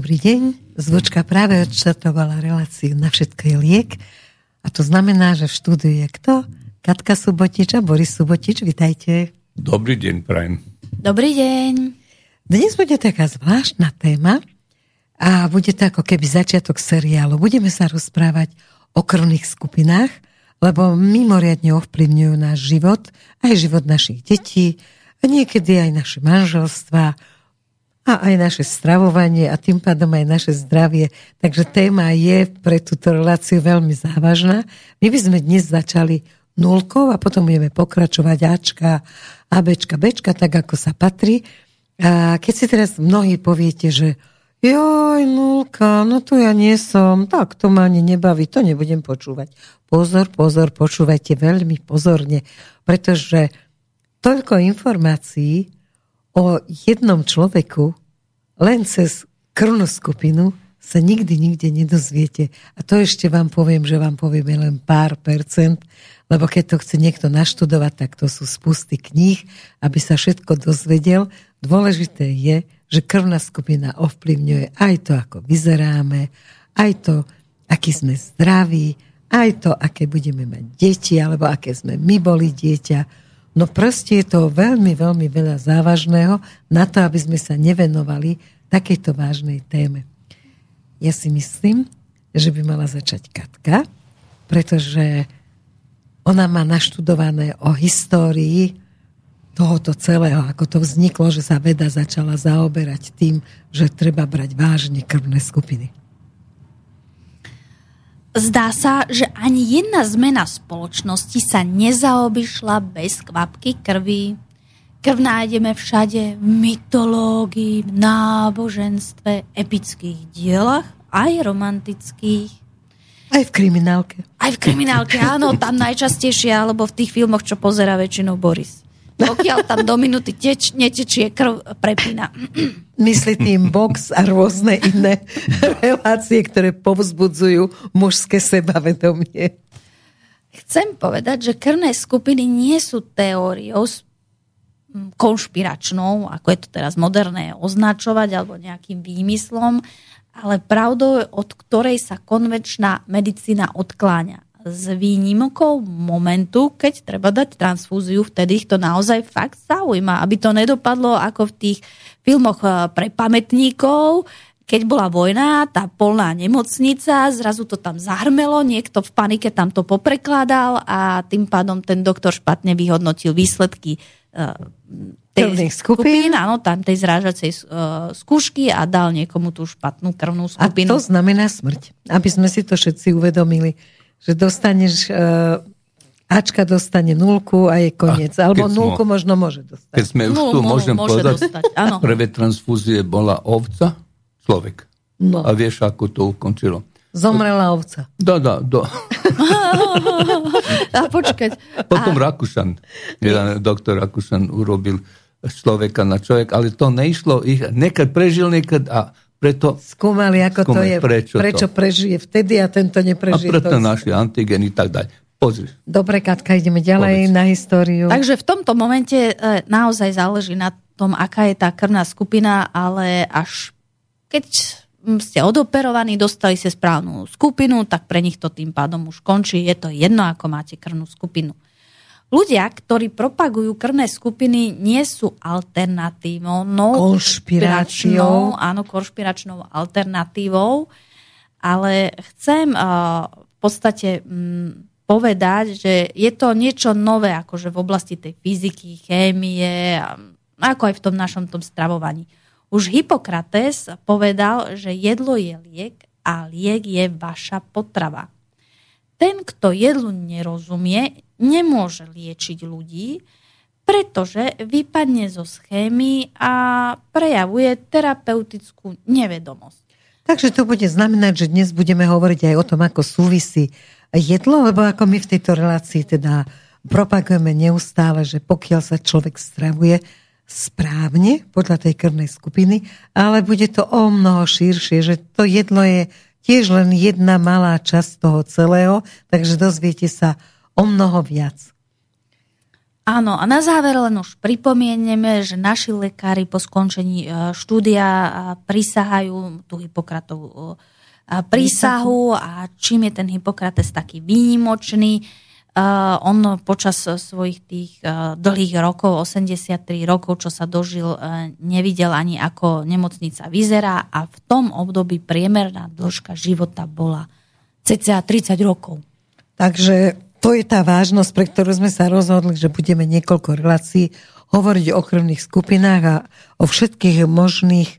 Dobrý deň. Zvučka práve odštartovala reláciu Na všetko je liek. A to znamená, že v štúdiu je kto? Katka Subotič a Boris Subotič. Vitajte. Dobrý deň, prajem. Dobrý deň. Dnes bude taká zvláštna téma a bude to ako keby začiatok seriálu. Budeme sa rozprávať o krvných skupinách, lebo mimoriadne ovplyvňujú náš život, aj život našich detí, a niekedy aj naše manželstva, a aj naše stravovanie a tým pádom aj naše zdravie. Takže téma je pre túto reláciu veľmi závažná. My by sme dnes začali nulkou a potom budeme pokračovať Ačka, A, Bčka, Bčka, tak ako sa patrí. A keď si teraz mnohí poviete, že joj, nulka, no to ja nie som, tak to ma ani nebaví, to nebudem počúvať. Pozor, pozor, počúvajte veľmi pozorne, pretože toľko informácií o jednom človeku len cez krvnú skupinu sa nikdy, nikde nedozviete. A to ešte vám poviem, že vám povieme len pár percent, lebo keď to chce niekto naštudovať, tak to sú spusty kníh, aby sa všetko dozvedel. Dôležité je, že krvná skupina ovplyvňuje aj to, ako vyzeráme, aj to, aký sme zdraví, aj to, aké budeme mať deti, alebo aké sme my boli dieťa No proste je to veľmi, veľmi veľa závažného na to, aby sme sa nevenovali takejto vážnej téme. Ja si myslím, že by mala začať Katka, pretože ona má naštudované o histórii tohoto celého, ako to vzniklo, že sa veda začala zaoberať tým, že treba brať vážne krvné skupiny. Zdá sa, že ani jedna zmena spoločnosti sa nezaobišla bez kvapky krvi. Krv nájdeme všade v mytológii, v náboženstve, epických dielach, aj romantických. Aj v kriminálke. Aj v kriminálke, áno, tam najčastejšie, alebo v tých filmoch, čo pozera väčšinou Boris. Pokiaľ tam do minúty teč, netečie krv, prepína. Myslí tým box a rôzne iné relácie, ktoré povzbudzujú mužské sebavedomie. Chcem povedať, že krvné skupiny nie sú teóriou konšpiračnou, ako je to teraz moderné označovať, alebo nejakým výmyslom, ale pravdou, od ktorej sa konvenčná medicína odkláňa s výnimkou momentu, keď treba dať transfúziu, vtedy ich to naozaj fakt zaujíma, aby to nedopadlo ako v tých filmoch eh, pre pamätníkov, keď bola vojna, tá polná nemocnica, zrazu to tam zahrmelo, niekto v panike tam to poprekladal a tým pádom ten doktor špatne vyhodnotil výsledky uh, tej skupín, áno, tam tej zrážacej uh, skúšky a dal niekomu tú špatnú krvnú skupinu. A to znamená smrť, aby sme si to všetci uvedomili že dostaneš uh, Ačka dostane nulku a je koniec. A Alebo nulku možno môže dostať. Keď sme už tu, môžem môže povedať, dostať, áno. prvé transfúzie bola ovca, človek. No. A vieš, ako to ukončilo? Zomrela ovca. Da, da, da. a počkať. Potom a... Rakúšan, jeden doktor Rakúšan urobil človeka na človek, ale to neišlo. Ich, nekad prežil, nekad a preto skúmali, ako skúmali, to je, prečo, prečo to. prežije vtedy a tento neprežije. A preto našli antigeny tak ďalej. Pozri. Dobre, Katka, ideme ďalej Povedz. na históriu. Takže v tomto momente e, naozaj záleží na tom, aká je tá krvná skupina, ale až keď ste odoperovaní, dostali ste správnu skupinu, tak pre nich to tým pádom už končí. Je to jedno, ako máte krvnú skupinu. Ľudia, ktorí propagujú krvné skupiny, nie sú alternatívou, no, konšpiračnou, áno, konšpiračnou alternatívou, ale chcem uh, v podstate um, povedať, že je to niečo nové, akože v oblasti tej fyziky, chémie, ako aj v tom našom tom stravovaní. Už Hippokrates povedal, že jedlo je liek a liek je vaša potrava. Ten, kto jedlu nerozumie, nemôže liečiť ľudí, pretože vypadne zo schémy a prejavuje terapeutickú nevedomosť. Takže to bude znamenať, že dnes budeme hovoriť aj o tom, ako súvisí jedlo, lebo ako my v tejto relácii teda propagujeme neustále, že pokiaľ sa človek stravuje správne podľa tej krvnej skupiny, ale bude to o mnoho širšie, že to jedlo je tiež len jedna malá časť toho celého, takže dozviete sa o mnoho viac. Áno, a na záver len už pripomieneme, že naši lekári po skončení e, štúdia e, prisahajú tú Hippokratovú e, prísahu. A čím je ten Hippokrates taký výnimočný, on počas svojich tých dlhých rokov, 83 rokov, čo sa dožil, uh, nevidel ani ako nemocnica vyzerá a v tom období priemerná dĺžka života bola cca 30 rokov. Takže to je tá vážnosť, pre ktorú sme sa rozhodli, že budeme niekoľko relácií hovoriť o krvných skupinách a o všetkých možných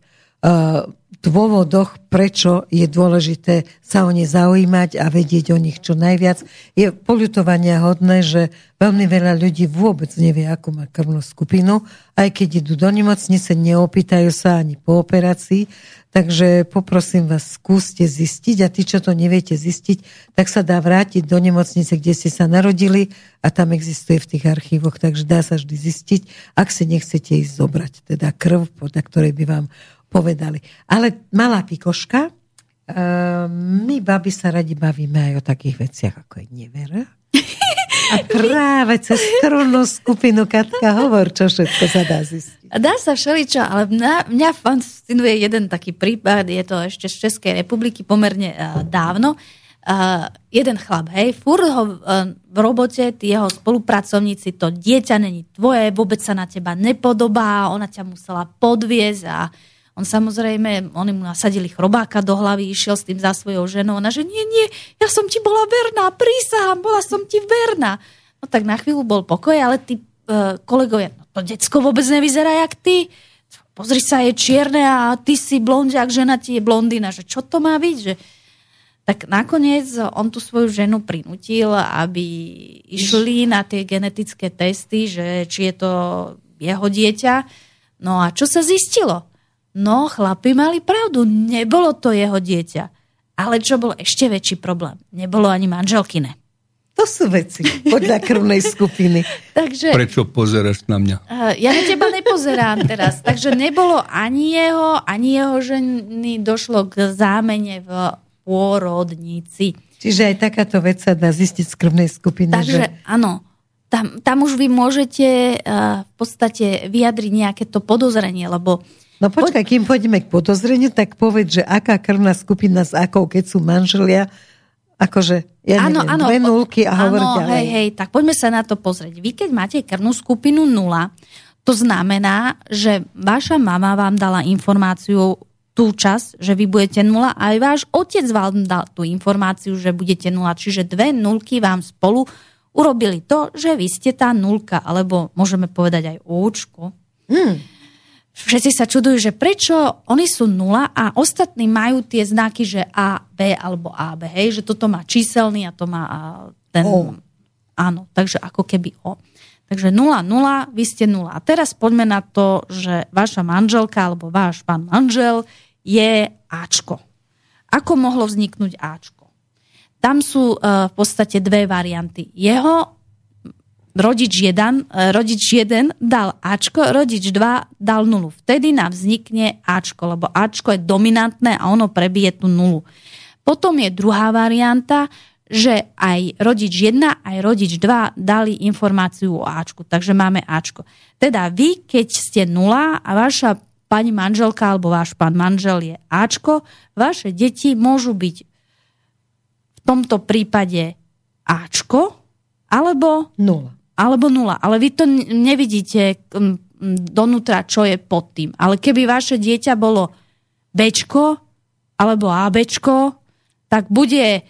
uh, dôvodoch, prečo je dôležité sa o ne zaujímať a vedieť o nich čo najviac. Je poľutovania hodné, že veľmi veľa ľudí vôbec nevie, ako má krvnú skupinu, aj keď idú do nemocnice, neopýtajú sa ani po operácii. Takže poprosím vás, skúste zistiť a tí, čo to neviete zistiť, tak sa dá vrátiť do nemocnice, kde ste sa narodili a tam existuje v tých archívoch, takže dá sa vždy zistiť, ak si nechcete ísť zobrať, teda krv, podľa ktorej by vám povedali. Ale malá pikoška, uh, my babi sa radi bavíme aj o takých veciach, ako je nevera. A práve cez krvnú skupinu Katka hovor, čo všetko sa dá zistiť. Dá sa všeličo, ale mňa, mňa fascinuje jeden taký prípad, je to ešte z Českej republiky pomerne uh, dávno. Uh, jeden chlap, hej, furt ho uh, v robote, tí jeho spolupracovníci, to dieťa není tvoje, vôbec sa na teba nepodobá, ona ťa musela podviezť a on samozrejme, oni mu nasadili chrobáka do hlavy, išiel s tým za svojou ženou. Ona, že nie, nie, ja som ti bola verná, prísahám, bola som ti verná. No tak na chvíľu bol pokoj, ale tí uh, kolegovia, no to decko vôbec nevyzerá jak ty. Pozri sa, je čierne a ty si blondiak, žena ti je blondína. Že čo to má byť? Že... Tak nakoniec on tú svoju ženu prinútil, aby išli na tie genetické testy, že či je to jeho dieťa. No a čo sa zistilo? No, chlapi mali pravdu, nebolo to jeho dieťa. Ale čo bol ešte väčší problém? Nebolo ani manželkine. To sú veci podľa krvnej skupiny. Takže, Prečo pozeráš na mňa? Uh, ja na teba nepozerám teraz. Takže nebolo ani jeho, ani jeho ženy došlo k zámene v pôrodnici. Čiže aj takáto vec sa dá zistiť z krvnej skupiny. Takže že... áno, tam, tam už vy môžete uh, v podstate vyjadriť nejaké to podozrenie, lebo uh, No počkaj, kým pôjdeme k podozreniu, tak povedz, že aká krvná skupina s akou, keď sú manželia, akože, ja neviem, ano, dve nulky a hovor ďalej. hej, hej, tak poďme sa na to pozrieť. Vy, keď máte krvnú skupinu nula, to znamená, že vaša mama vám dala informáciu tú čas, že vy budete nula a aj váš otec vám dal tú informáciu, že budete nula. Čiže dve nulky vám spolu urobili to, že vy ste tá nulka, alebo môžeme povedať aj účku. Hmm všetci sa čudujú, že prečo oni sú nula a ostatní majú tie znaky, že A, B alebo AB, hej, že toto má číselný a to má ten... O. Áno, takže ako keby O. Takže 0, 0, vy ste 0. A teraz poďme na to, že vaša manželka alebo váš pán manžel je Ačko. Ako mohlo vzniknúť Ačko? Tam sú uh, v podstate dve varianty. Jeho rodič 1, e, rodič 1 dal Ačko, rodič 2 dal nulu. Vtedy nám vznikne Ačko, lebo Ačko je dominantné a ono prebije tú nulu. Potom je druhá varianta, že aj rodič 1, aj rodič 2 dali informáciu o Ačku, takže máme Ačko. Teda vy, keď ste nula a vaša pani manželka alebo váš pán manžel je Ačko, vaše deti môžu byť v tomto prípade Ačko alebo nula alebo nula. Ale vy to nevidíte donútra, čo je pod tým. Ale keby vaše dieťa bolo Bčko alebo ABčko, tak bude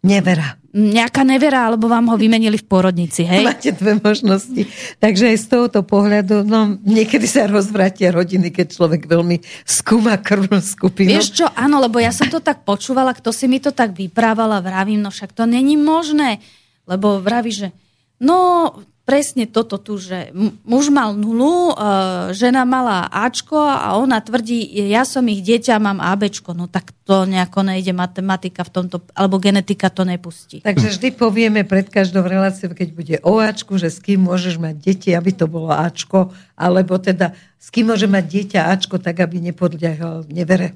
nevera. Nejaká nevera, alebo vám ho vymenili v porodnici, hej? Máte dve možnosti. Takže aj z tohoto pohľadu, no niekedy sa rozvratia rodiny, keď človek veľmi skúma krvnú skupinu. Vieš čo, áno, lebo ja som to tak počúvala, kto si mi to tak vyprávala, vravím, no však to není možné. Lebo vraví, že No, presne toto tu, že muž mal nulu, e, žena mala Ačko a ona tvrdí, ja som ich dieťa, mám ABčko. No tak to nejako nejde matematika v tomto, alebo genetika to nepustí. Takže vždy povieme pred každou reláciou, keď bude o Ačku, že s kým môžeš mať deti, aby to bolo Ačko, alebo teda s kým môže mať dieťa Ačko, tak aby nepodľahol nevere.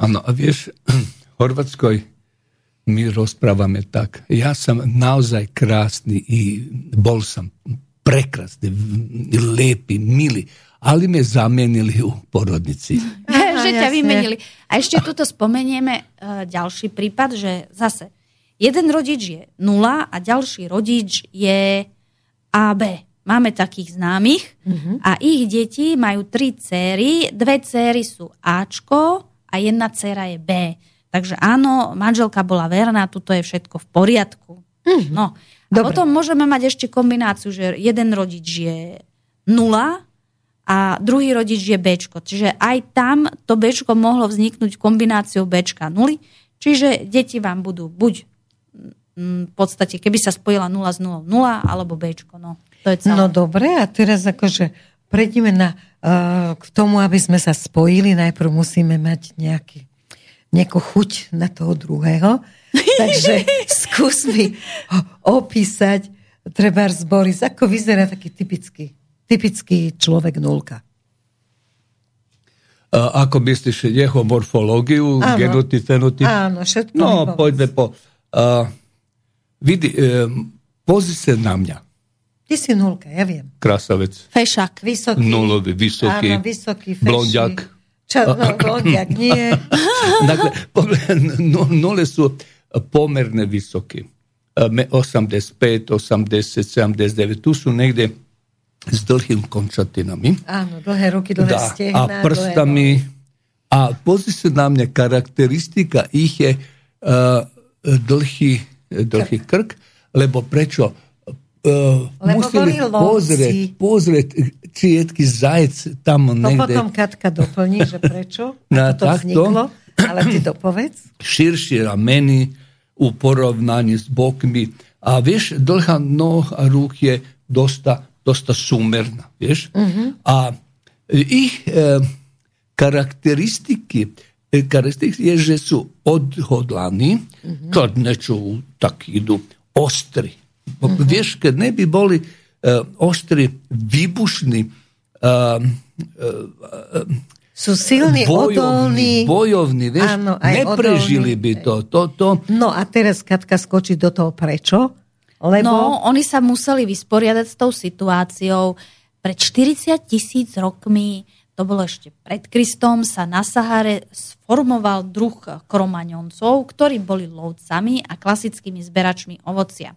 Áno, a vieš, Chorvátsko my rozprávame tak. Ja som naozaj krásny i bol som prekrasný, lepý, milý, ale me zamenili u porodnici. Aha, že ťa vymenili. A ešte tuto spomenieme uh, ďalší prípad, že zase jeden rodič je nula a ďalší rodič je AB. Máme takých známych uh-huh. a ich deti majú tri céry, dve céry sú Ačko a jedna céra je B. Takže áno, manželka bola verná, tuto je všetko v poriadku. Uh-huh. No. A Dobre. potom môžeme mať ešte kombináciu, že jeden rodič je nula a druhý rodič je Bčko. Čiže aj tam to Bčko mohlo vzniknúť kombináciou Bčka nuly, čiže deti vám budú buď v podstate, keby sa spojila 0 s 0, 0 alebo B. No, to je celé. no dobre, a teraz akože prejdeme na, uh, k tomu, aby sme sa spojili, najprv musíme mať nejaký, nejakú chuť na toho druhého. Takže skús mi opísať treba z Boris, ako vyzerá taký typický, typický človek nulka. Uh, ako myslíš jeho morfológiu, genotyp, fenotyp? Áno, všetko No, poďme po... Uh, Vidi, e, pozri se na mňa. Ty si nulka, ja viem. Krasavec. Fešak. Vysoký. Nulový, vysoký. Áno, vysoký, feši. Blondiak. Čo, no, blondiak nie. dakle, nule sú pomerne vysoké. 85, 80, 79. Tu sú niekde s dlhým končatinami. Áno, dlhé ruky, dlhé da. A prstami. A pozri sa na mňa, charakteristika ich je uh, dlhý dlhý krk, lebo prečo? Uh, lebo museli pozrieť, pozrieť, taký zajec tam to niekde. potom Katka doplní, že prečo? Na, to takto, vzniklo, ale ty dopovedz. Širšie rameny u porovnaní s bokmi. A vieš, dlhá noh a rúk je dosta, dosta sumerná, vieš? Uh-huh. A ich e, charakteristiky charakteristik je, že sú odhodlaní, mm-hmm. keď niečo tak idú ostri. Mm-hmm. Vieš, keď neby boli uh, ostri, výbušní, uh, uh, sú silní, bojovní, odolní. Bojovní, vieš, áno, aj neprežili odolní. by to, to, to. No a teraz Katka skočí do toho prečo? Lebo... No, oni sa museli vysporiadať s tou situáciou. Pred 40 tisíc rokmi to bolo ešte pred Kristom, sa na Sahare sformoval druh kromaňoncov, ktorí boli lovcami a klasickými zberačmi ovocia.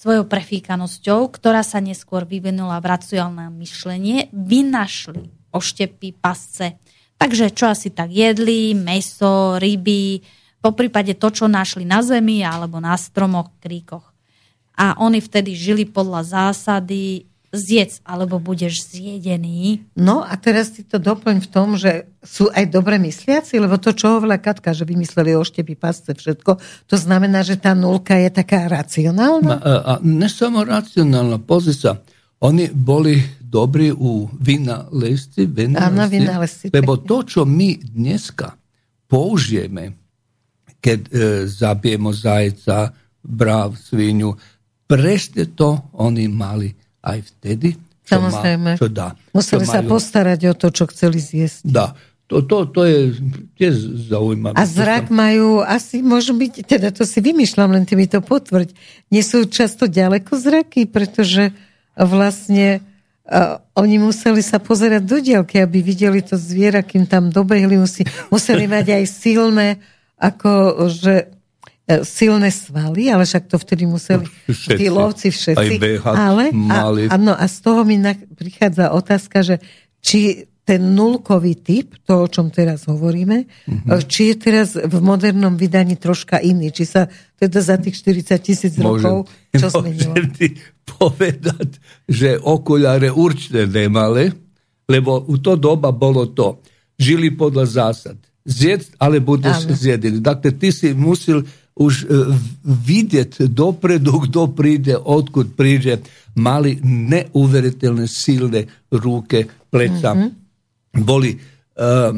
Svojou prefíkanosťou, ktorá sa neskôr vyvinula v racionálne myšlenie, vynašli oštepy, pasce. Takže čo asi tak jedli, meso, ryby, po prípade to, čo našli na zemi alebo na stromoch, kríkoch. A oni vtedy žili podľa zásady zjedz, alebo budeš zjedený. No a teraz si to doplň v tom, že sú aj dobre mysliaci, lebo to, čo hovorila Katka, že vymysleli oštepy, pasce, všetko, to znamená, že tá nulka je taká racionálna? A, a ne samo racionálna, pozri sa, oni boli dobrí u vynálezci, vynálezci, lebo to, čo my dneska použijeme, keď e, zabijemo zajca, brav, svinju, presne to oni mali aj vtedy, čo, Samozrejme. Má, čo dá. Museli čo sa majú... postarať o to, čo chceli zjesť. Dá. To, to, to je tiež zaujímavé. A zrak majú, asi môžu byť, teda to si vymýšľam, len ty mi to potvrď, nie sú často ďaleko zraky, pretože vlastne uh, oni museli sa pozerať do dielky, aby videli to zviera, kým tam dobehli, musí, museli mať aj silné, ako že silné svaly, ale však to vtedy museli všetci, tí lovci všetci. Ale, mali. A, áno, a z toho mi na, prichádza otázka, že či ten nulkový typ, to, o čom teraz hovoríme, mm-hmm. či je teraz v modernom vydaní troška iný, či sa teda za tých 40 tisíc rokov čo zmenilo? Môžem ti povedať, že okuláre určite nemali, lebo u to doba bolo to, žili podľa zásad. Zjedť, ale budeš zjedený. Dakle, ty si musel už e, vidieť dopredu, kto príde, odkud príde, mali neuveriteľné silné ruke, pleca. Mm-hmm. Boli, uh,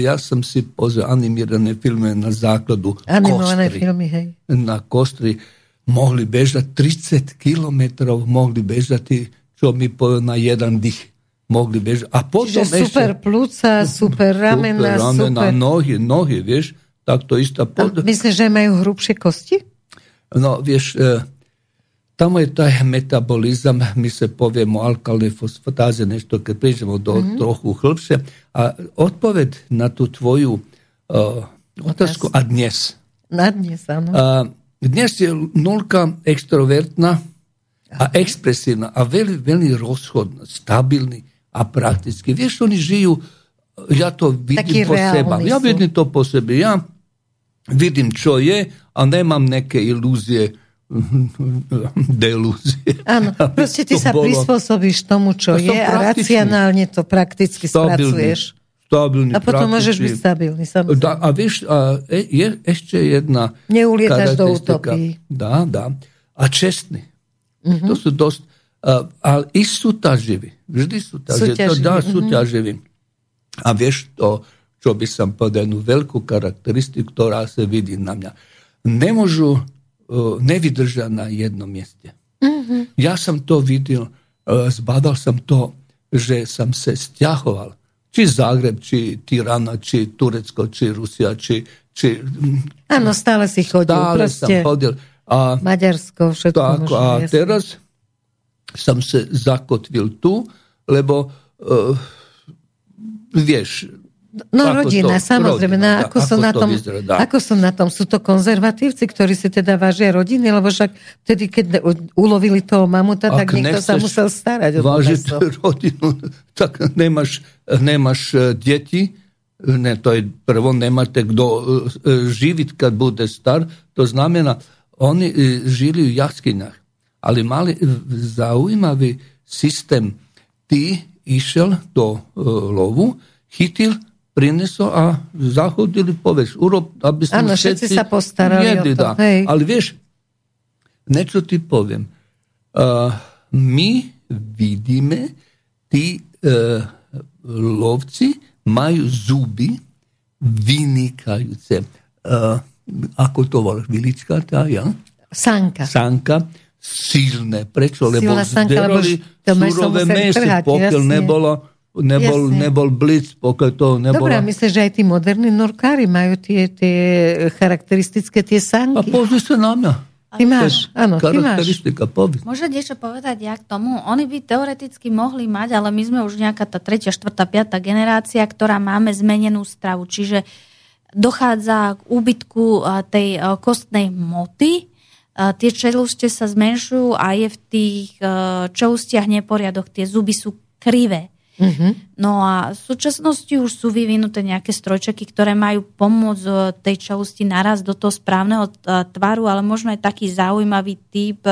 ja som si pozrel animirané filmy na základu Animované kostry. filmy, hej. Na kostri mohli bežať 30 kilometrov, mohli bežať, čo mi povedal na jeden dých mohli bežať. A potom Čiže super ešte, plúca, super ramena, super, ramena, super... nohy, nohy, vieš, tak to istá. Pod... Myslíš, že majú hrubšie kosti? No, vieš, e, tamo je taj metabolizam, mi se povijemo alkalne fosfatáze, nešto kad priđemo do mm-hmm. trochu hlbše, a odpoved na tu tvoju uh, otázku, a dnes? Na dnes, áno. A, dnes je nulka extrovertná a ekspresívna a veľmi, veľmi rozchodná, stabilný a prakticky. Vieš, oni žijú, ja to vidím Taký po seba. Ja vidím to po sebe. Ja vidím, čo je a nemám nejaké ilúzie delúzie. Áno, proste ty sa bolo... prispôsobíš tomu, čo je a racionálne to prakticky stabilný, spracuješ. Stabilný, a potom môžeš byť stabilný, samozrejme. Da, a vieš, a je ešte jedna Neulietaš do utopii. Dá, dá. A čestný. Uh-huh. To sú dosť... Uh, ale i sú súťaživí. Vždy sú súťaživí. Dá, sú ťaživí. A vieš to, čo by som povedal, jednu veľkú charakteristiku, ktorá sa vidí na mňa. Nemôžu, uh, nevydržať na jednom mieste. Uh-huh. Ja som to videl, uh, zbadal som to, že som sa stiahoval. Či Zagreb, či Tirana, či Turecko, či Rusia, či... či Áno, stále si chodil. Stále proste. som chodil. A, Maďarsko, všetko tak, možno, A jasne. teraz som sa zakotvil tu, lebo uh, vieš, No ako rodina, to, samozrejme. Rodina, no, ako, ako, na tom, vyzerá, ako sú na tom? Sú to konzervatívci, ktorí si teda vážia rodiny? Lebo však vtedy, keď ulovili toho mamuta, Ak tak niekto sa musel starať vážiť rodinu, tak nemáš, nemáš e, deti, ne, to je prvo, nemáte kto e, živiť, kad bude star. To znamená, oni žili v jaskinách ali mali zaujímavý systém. Ty išiel do e, lovu, chytil, prinesol a zahodili, povieš, urob, aby sme ano, všetci, všetci sa postarali jedli, o to. Hej. Ale vieš, niečo ti poviem. Uh, my vidíme, tí uh, lovci majú zuby vynikajúce. Uh, ako to voláš, vilička tá, ja? Sanka. Sanka silné. Prečo? Lebo zderali surové meso, pokiaľ nebolo nebol, nebol blic, pokiaľ to nebolo... Dobre, myslím, že aj tí moderní norkári majú tie, tie charakteristické tie sanky. A pozri sa na mňa. Ty máš, áno, ty máš. Povedz. Môže niečo povedať ja k tomu? Oni by teoreticky mohli mať, ale my sme už nejaká tá tretia, štvrtá, piatá generácia, ktorá máme zmenenú stravu. Čiže dochádza k úbytku tej kostnej moty, tie čeluste sa zmenšujú a je v tých čelustiach neporiadok, tie zuby sú krivé. Mm-hmm. No a v súčasnosti už sú vyvinuté nejaké strojčeky, ktoré majú pomôcť e, tej čelusti naraz do toho správneho e, tvaru, ale možno aj taký zaujímavý typ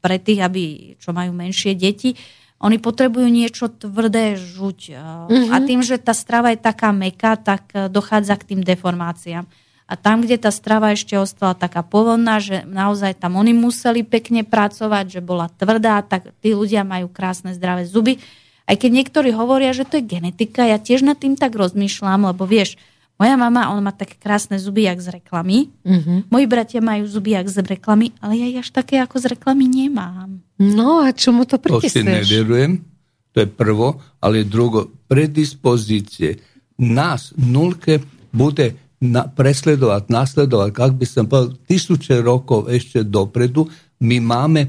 pre tých, aby, čo majú menšie deti. Oni potrebujú niečo tvrdé žuť. Mm-hmm. A tým, že tá strava je taká meká, tak dochádza k tým deformáciám. A tam, kde tá strava ešte ostala taká povodná, že naozaj tam oni museli pekne pracovať, že bola tvrdá, tak tí ľudia majú krásne zdravé zuby. Aj keď niektorí hovoria, že to je genetika, ja tiež nad tým tak rozmýšľam, lebo vieš, moja mama, ona má také krásne zuby, jak z reklamy. Mm-hmm. Moji bratia majú zuby, jak z reklamy, ale ja až také ako z reklamy nemám. No a čomu to pripisuješ? To si nevierujem, to je prvo, ale drugo, predispozície. Nás, nulke, bude na, presledovať, nasledovať, ak by som povedal, tisúce rokov ešte dopredu, my máme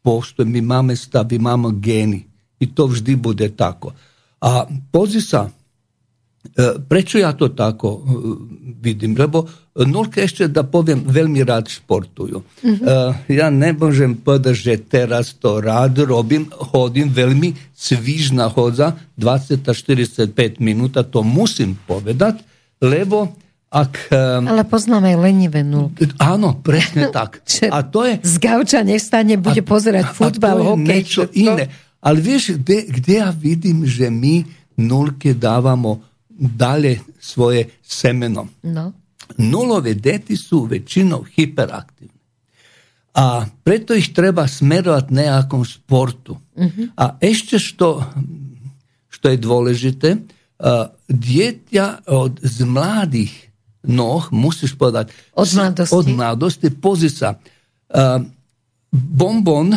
postoj, my máme stav, my máme gény. I to vždy bude tako. A pozri sa, e, prečo ja to tako e, vidim? Lebo nulke ešte, da poviem, veľmi rád športujú. Mm-hmm. Ja ne môžem povedať, že teraz to rád robím, hodím veľmi svižná chodza, 20-45 minúta, to musím povedať, lebo ak, Ale poznáme aj lenivé nulky. Áno, presne tak. a to je... Z gauča nestane, bude a, pozerať futbal, hokej. niečo iné. Ale vieš, kde, kde ja vidím, že my nulke dávamo dalje svoje semeno. No. Nulové deti sú väčšinou hyperaktívne. A preto ich treba smerovať nejakom sportu. Uh-huh. A ešte što, što je dôležité, uh, dieťa od, z mladých noh, musíš povedať... Od mladosti. Od mladosti. Pozri sa. Uh, bonbon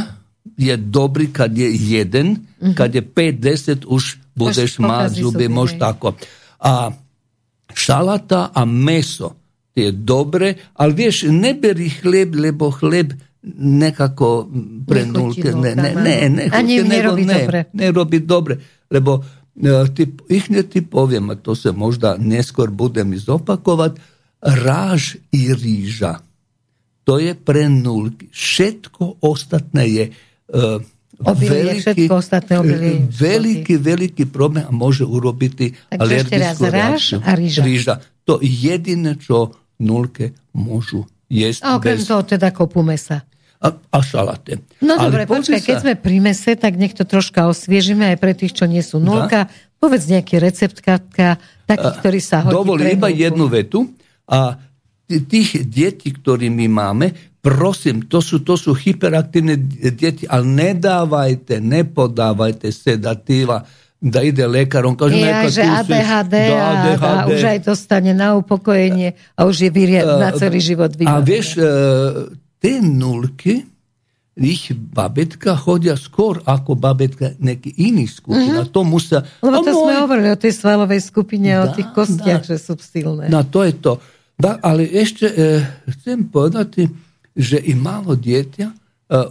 je dobrý, kad je jeden, uh-huh. kad je 5-10 už budeš mať zuby, môž tako. A šalata a meso je dobre, ali vieš, ne beri hleb, lebo hleb nekako prenulke, ne, ne, ne, ne, A ne, ne robí ne, dobre. ne robí dobre, lebo e, ti, ich ne ti poviem, a to se možda neskôr budem izopakovať, ráž i ríža. To je pre nulky. Všetko ostatné je uh, Obilie, všetko ostatné obilie. Veľký, veľký problém a môže urobiť alergickú reakciu. a rýža. Ríža. To je jediné, čo nulke môžu jesť. A okrem bez... toho teda kopu mesa. a, a šalate. No Ale dobre, počkaj, keď sa, sme pri mese, tak nech to troška osviežime aj pre tých, čo nie sú nulka. Povedz nejaký recept, Katka, taký, ktorý sa hodí Dovol iba jednu vetu. A tých detí, ktorí my máme, prosím, to sú, to sú hyperaktívne deti, ale nedávajte, nepodávajte sedatíva, da ide lekár, on kaže, neka že si- ADHD, da, a, ADHD. a už aj dostane na upokojenie a už je vyrie, na celý život A vybavený. vieš, e, tie nulky, ich babetka chodia skôr ako babetka neký iný skupina. To musia... Mhm. Lebo A to sme môj- hovorili o tej svalovej skupine, o Dá, tých kostiach, dá. že sú silné. No to je to. Da, ale ešte e, chcem povedati, že i malo dieťa, e,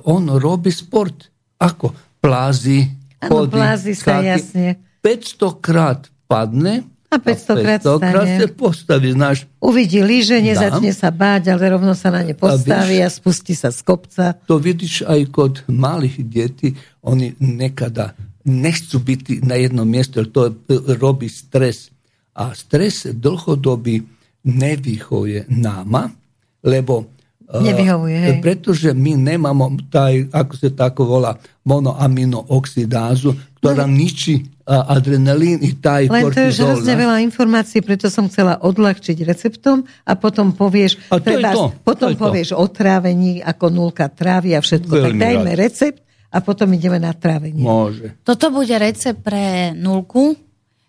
on robí sport. Ako? Plázi, Áno, chodí, plázi sa, jasne. 500 krát padne A 500 krát 500 krát sa postaví, znáš. Uvidí líže, Dám. nezačne sa báť, ale rovno sa na ne postaví a, vieš- spustí sa z kopca. To vidiš aj kod malých detí, oni nekada nechcú byť na jednom miestu, to e, robí stres. A stres dlhodobý nevyhovuje nama, lebo e, Nevyhovuje, hej. pretože my nemamo taj, ako se tako volá, monoaminooxidázu, ktorá ničí a, adrenalín i taj Len to je už kortizol. hrozne veľa informácií, preto som chcela odľahčiť receptom a potom povieš, A to trebárs, to, potom to je to. povieš o trávení, ako nulka trávy a všetko. tak Veľmi dajme rád. recept a potom ideme na trávenie. Môže. Toto bude recept pre nulku.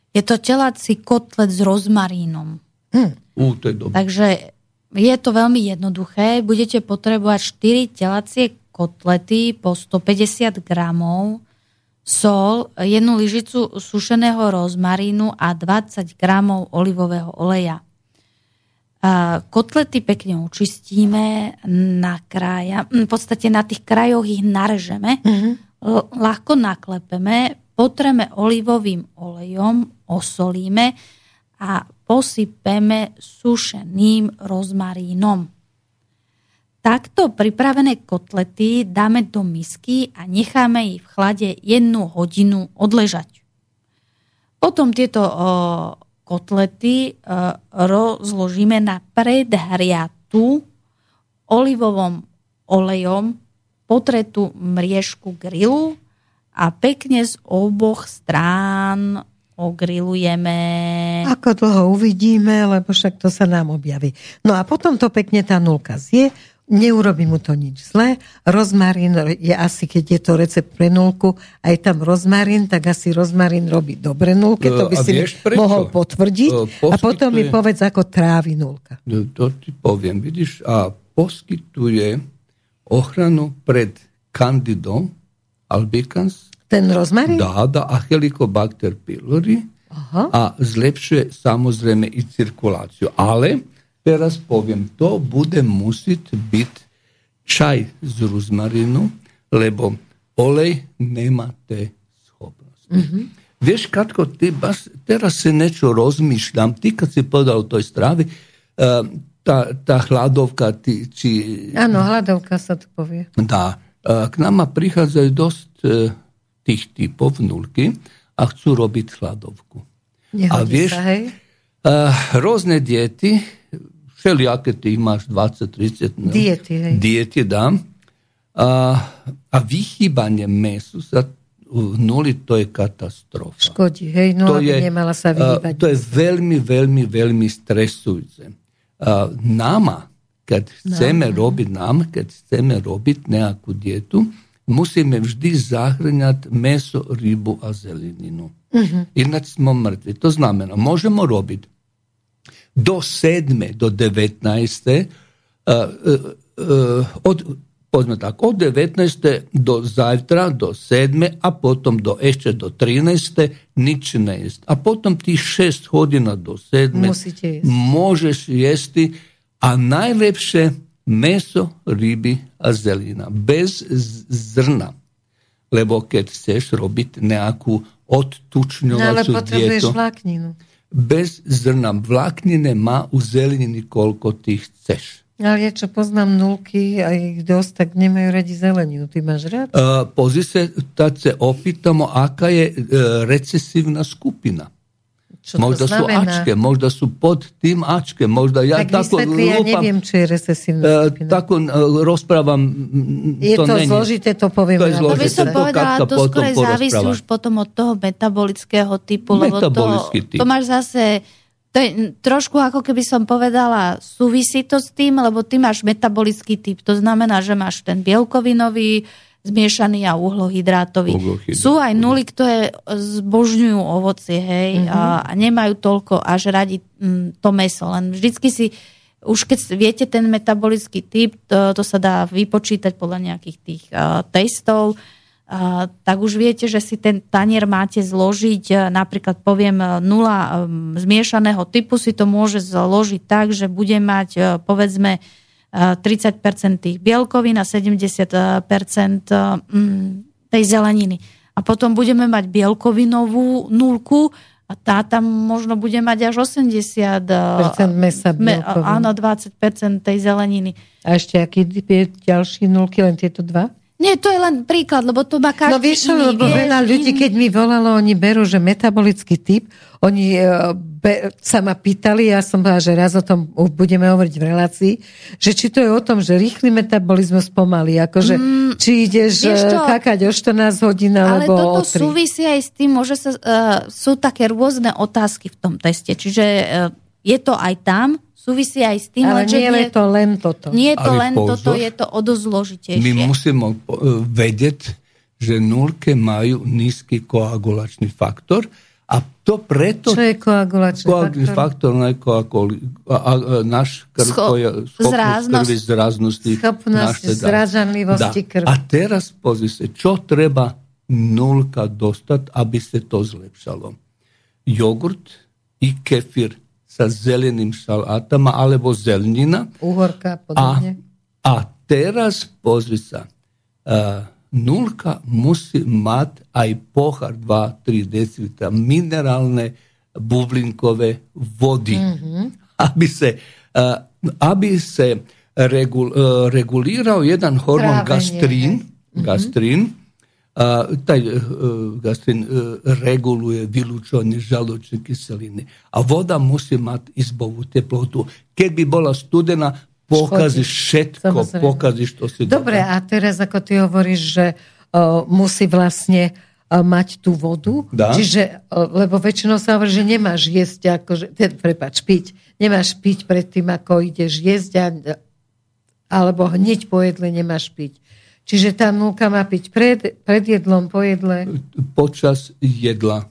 Je to telací kotlet s rozmarínom. Ú, to je dobré. Takže je to veľmi jednoduché. Budete potrebovať 4 telacie kotlety po 150 gramov, sol, jednu lyžicu sušeného rozmarínu a 20 gramov olivového oleja. Kotlety pekne očistíme na kraja, v podstate na tých krajoch ich narežeme, l- ľahko naklepeme, potreme olivovým olejom, osolíme a posypeme sušeným rozmarínom. Takto pripravené kotlety dáme do misky a necháme ich v chlade jednu hodinu odležať. Potom tieto o, kotlety o, rozložíme na predhriatú olivovom olejom potretú mriežku grilu a pekne z oboch strán ogrilujeme. Ako dlho uvidíme, lebo však to sa nám objaví. No a potom to pekne tá nulka zje, neurobi mu to nič zlé. Rozmarín je asi, keď je to recept pre nulku, aj tam rozmarín, tak asi rozmarín robí dobre nulke, to by A si mi vieš prečo? mohol potvrdiť. E, A potom mi poskytuje- povedz, ako trávi nulka. No, To ti poviem, vidíš, a poskytuje ochranu pred kandidom albicans, Ten rozmarín? dá, dá a helicobacter pylori Aha. a zlepšuje samozrejme i cirkuláciu. Ale teraz poviem, to bude musieť byť čaj z rozmarinu, lebo olej nemá tie schopnosti. Vieš, Katko, ty bas, teraz si niečo rozmýšľam. Ty, keď si povedal o tej strave, uh, tá hladovka, ty, či Áno, hľadovka sa to povie. Dá. E, K nám prichádzajú dosť e, tých typov nulky a chcú robiť hladovku. Nehodí A vieš- sa, hej? Uh, rôzne diety, všelijaké ty máš 20-30 no, Diety, hej. diety dám. A, a vychýbanie mesu sa nuli to je katastrofa. Škodí, hej, no to je, nemala sa a, vyhýbať. to je veľmi, veľmi, veľmi stresujúce. A, Nama, keď chceme robiť nám, keď chceme robiť nejakú dietu, musíme vždy zahrňať meso, rybu a zeleninu. Ináč smo mŕtvi. To znamená, môžeme robiť do 7. do 19. Uh, uh, od pozme tako, od 19. do zajtra, do 7. a potom do ešte do 13. nič ne jest. A potom tých 6 hodina do 7. možeš jesti, a najlepše meso, ryby a zelina. Bez zrna. Lebo keď chceš robiť nejakú odtučňovaciu no, ale dietu... vlákninu. Bez zrna. Vláknine má u zeleniny koľko ty chceš. Ale ja čo poznám nulky a ich dosť, tak nemajú radi zeleninu. Ty máš rád? Uh, pozri sa, tak sa opýtamo, aká je uh, recesívna skupina. Čo možda sú Ačke, možda sú pod tým Ačke, možda ja tak tako lúpam, ja neviem, či je recesívna uh, Tako uh, rozprávam, je to, to není. zložité, to poviem. To, je zložité, to by som povedala, to skôr závisí už potom od toho metabolického typu, lebo to, typ. to máš zase to je trošku ako keby som povedala, súvisí to s tým, lebo ty máš metabolický typ. To znamená, že máš ten bielkovinový, zmiešaný a uhlohydrátový. Uhlohydrátový. Sú aj nuly, ktoré zbožňujú ovocie, hej, mm-hmm. a, nemajú toľko až radi mm, to meso. Len vždycky si, už keď viete ten metabolický typ, to, to sa dá vypočítať podľa nejakých tých uh, testov, tak už viete, že si ten tanier máte zložiť, e, napríklad poviem nula e, zmiešaného typu si to môže zložiť tak, že bude mať povedzme 30% tých bielkovín a 70% tej zeleniny. A potom budeme mať bielkovinovú nulku a tá tam možno bude mať až 80% mesa me, áno, 20% tej zeleniny. A ešte aký je ďalší nulky, len tieto dva? Nie, to je len príklad, lebo to má každý No vieš, iný, lebo veľa ľudí, keď mi volalo, oni berú, že metabolický typ, oni uh, be, sa ma pýtali, ja som povedala, že raz o tom budeme hovoriť v relácii, že či to je o tom, že rýchly metabolizmus pomalý, akože mm, či ideš e, kakať o 14 hodín alebo Ale toto o 3. súvisí aj s tým, môže sa, uh, sú také rôzne otázky v tom teste, čiže uh, je to aj tam, súvisí aj s tým, Ale nie je to len toto. Nie je to Ale len pozor, toto, je to o dosť zložitejšie. My musíme e, vedieť, že nulke majú nízky koagulačný faktor a to preto... Čo je koagulačný koagulačný faktor? faktor a, a, a, náš krv, Scho- schopnosť krvi zraznosti. Schopnosť zražanlivosti krvi. A teraz pozri sa, čo treba nulka dostať, aby sa to zlepšalo. Jogurt i kefir sa zelenim salatama alebo zelenina. Uhorka, podobne. A, a teraz pozvica. Uh, e, nulka musi mat, aj pohár pohar 2-3 decilita mineralne bublinkove vodi. Mm-hmm. Aby se, uh, aby se regul, uh, regulirao jedan hormon Travenje. gastrin, mm-hmm. gastrin a taj e, gastrin e, reguluje vylúčovanie žalúčnej kyseliny. A voda musí mať izbovú teplotu. Keď by bola studená, pokazíš všetko, Samozrejme. pokazíš to si Dobre, a teraz ako ty hovoríš, že uh, musí vlastne uh, mať tú vodu, Dá? čiže, uh, lebo väčšinou sa hovorí, že nemáš jesť, akože, prepač, piť, nemáš piť pred tým, ako ideš jesť, a, alebo hneď po jedle nemáš piť. Čiže tá nulka má piť pred, pred jedlom, po jedle? Počas jedla.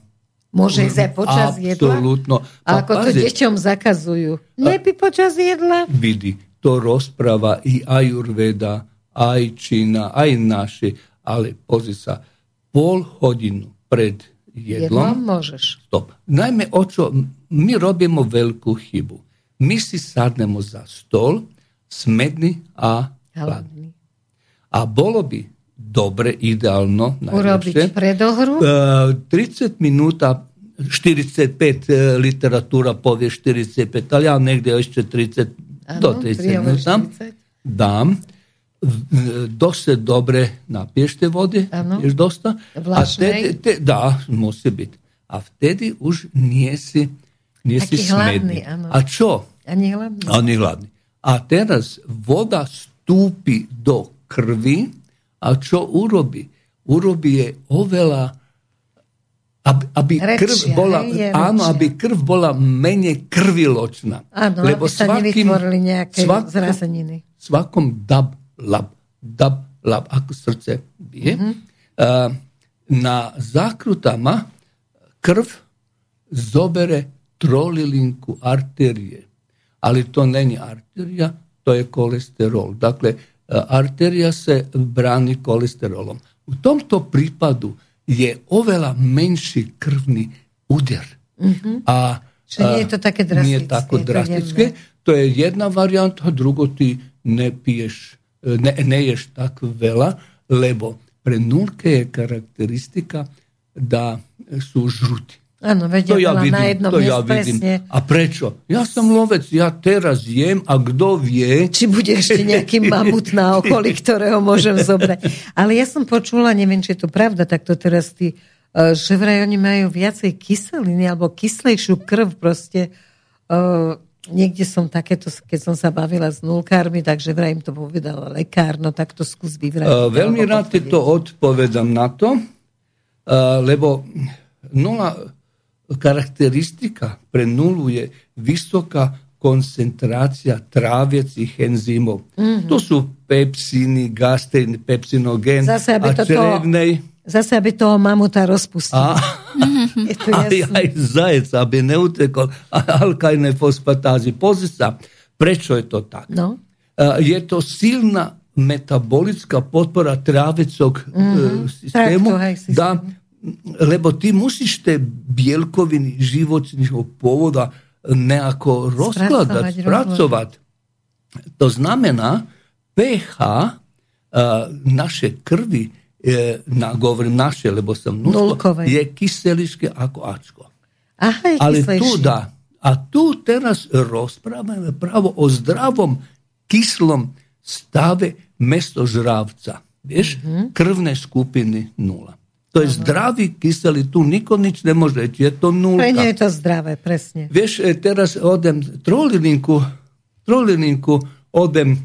Môže ísť aj počas Absolutno. jedla? A ako to deťom zakazujú. Nepí počas jedla? Vidi, to rozpráva i ajurveda, aj Čína, aj naši, ale pozri sa, pol hodinu pred jedlom... Jedlom môžeš. Stop. Najmä o čo, my robíme veľkú chybu. My si sadnemo za stol, smedný a hladný. a bolo bi dobre, idealno, najviše, predohru. E, 30 minuta 45 e, literatura, povije 45, ali ja negdje još će ano, do 30 minuta dam e, dosta dobre napiješte vode, još dosta. Vlašne. A tedi, te, da, musi biti. A vtedi už nije si, nije si hladni. A čo? A nije hladni. A, nije hladni. A teraz voda stupi do krvi a čo urobí? Urobí je oveľa aby, aby Rečia, krv bola, hej, áno, aby krv bola menej krviločná. Áno, lebo aby sa nevytvorili nejaké svakom, zrazeniny. Svakom dab, lab, dab, lab, ako srdce bije. Mm-hmm. Uh, na zákrutama krv zobere trolilinku arterie. Ali to není arterija, to je kolesterol. Dakle, arterija se brani kolesterolom. U tomto pripadu je oveľa menší krvni udjer. Mm-hmm. A, Čiže nie je to také drastické. Nie tako drastické. To, je jedna varijanta, drugo ti ne piješ, ne, ne ješ tak veľa, lebo pre nulke je karakteristika da sú žruti. Áno, vedia to ja vidím, na jednom to ja vidím. A prečo? Ja som lovec, ja teraz jem a kto vie... Či bude ešte nejaký mamut na okolí, ktorého môžem zobrať. Ale ja som počula, neviem, či je to pravda, tak to teraz ty, e, že vraj oni majú viacej kyseliny alebo kyslejšiu krv proste. Uh, niekde som takéto, keď som sa bavila s nulkármi, takže vraj im to povedal lekár, no tak to skús vyvrať. Uh, veľmi rád ti to odpovedám na to, uh, lebo nula karakteristika prenuluje visoka koncentracija travjecih enzimov. Mm-hmm. To su pepsini, gastrin, pepsinogen, za sebe a črevnej... To, za sebe to mamuta rozpustila. A, a ja i zajec, a bi ne utekol alkajne fosfatazi. Pozica, prečo je to tak? No. E, je to silna metabolicka potpora travecog mm-hmm. sistemu, Traktu, hej, sistemu da lebo ti musiš te bjelkovini životnih povoda nekako rozkladati, spracovati. To znamena pH naše krvi, e, na, govorim naše, lebo sam nusko, je kiseliške ako ačko. Aha, je Ali tu da, a tu teraz raspravljamo pravo o zdravom kislom stave mesto žravca. Veš, mhm. krvne skupine nula. To je zdravý kyselý, tu niko nič nemôže, je to nulka. Pre nie je to zdravé, presne. Vieš, e, teraz odem trolilinku, trolilinku odem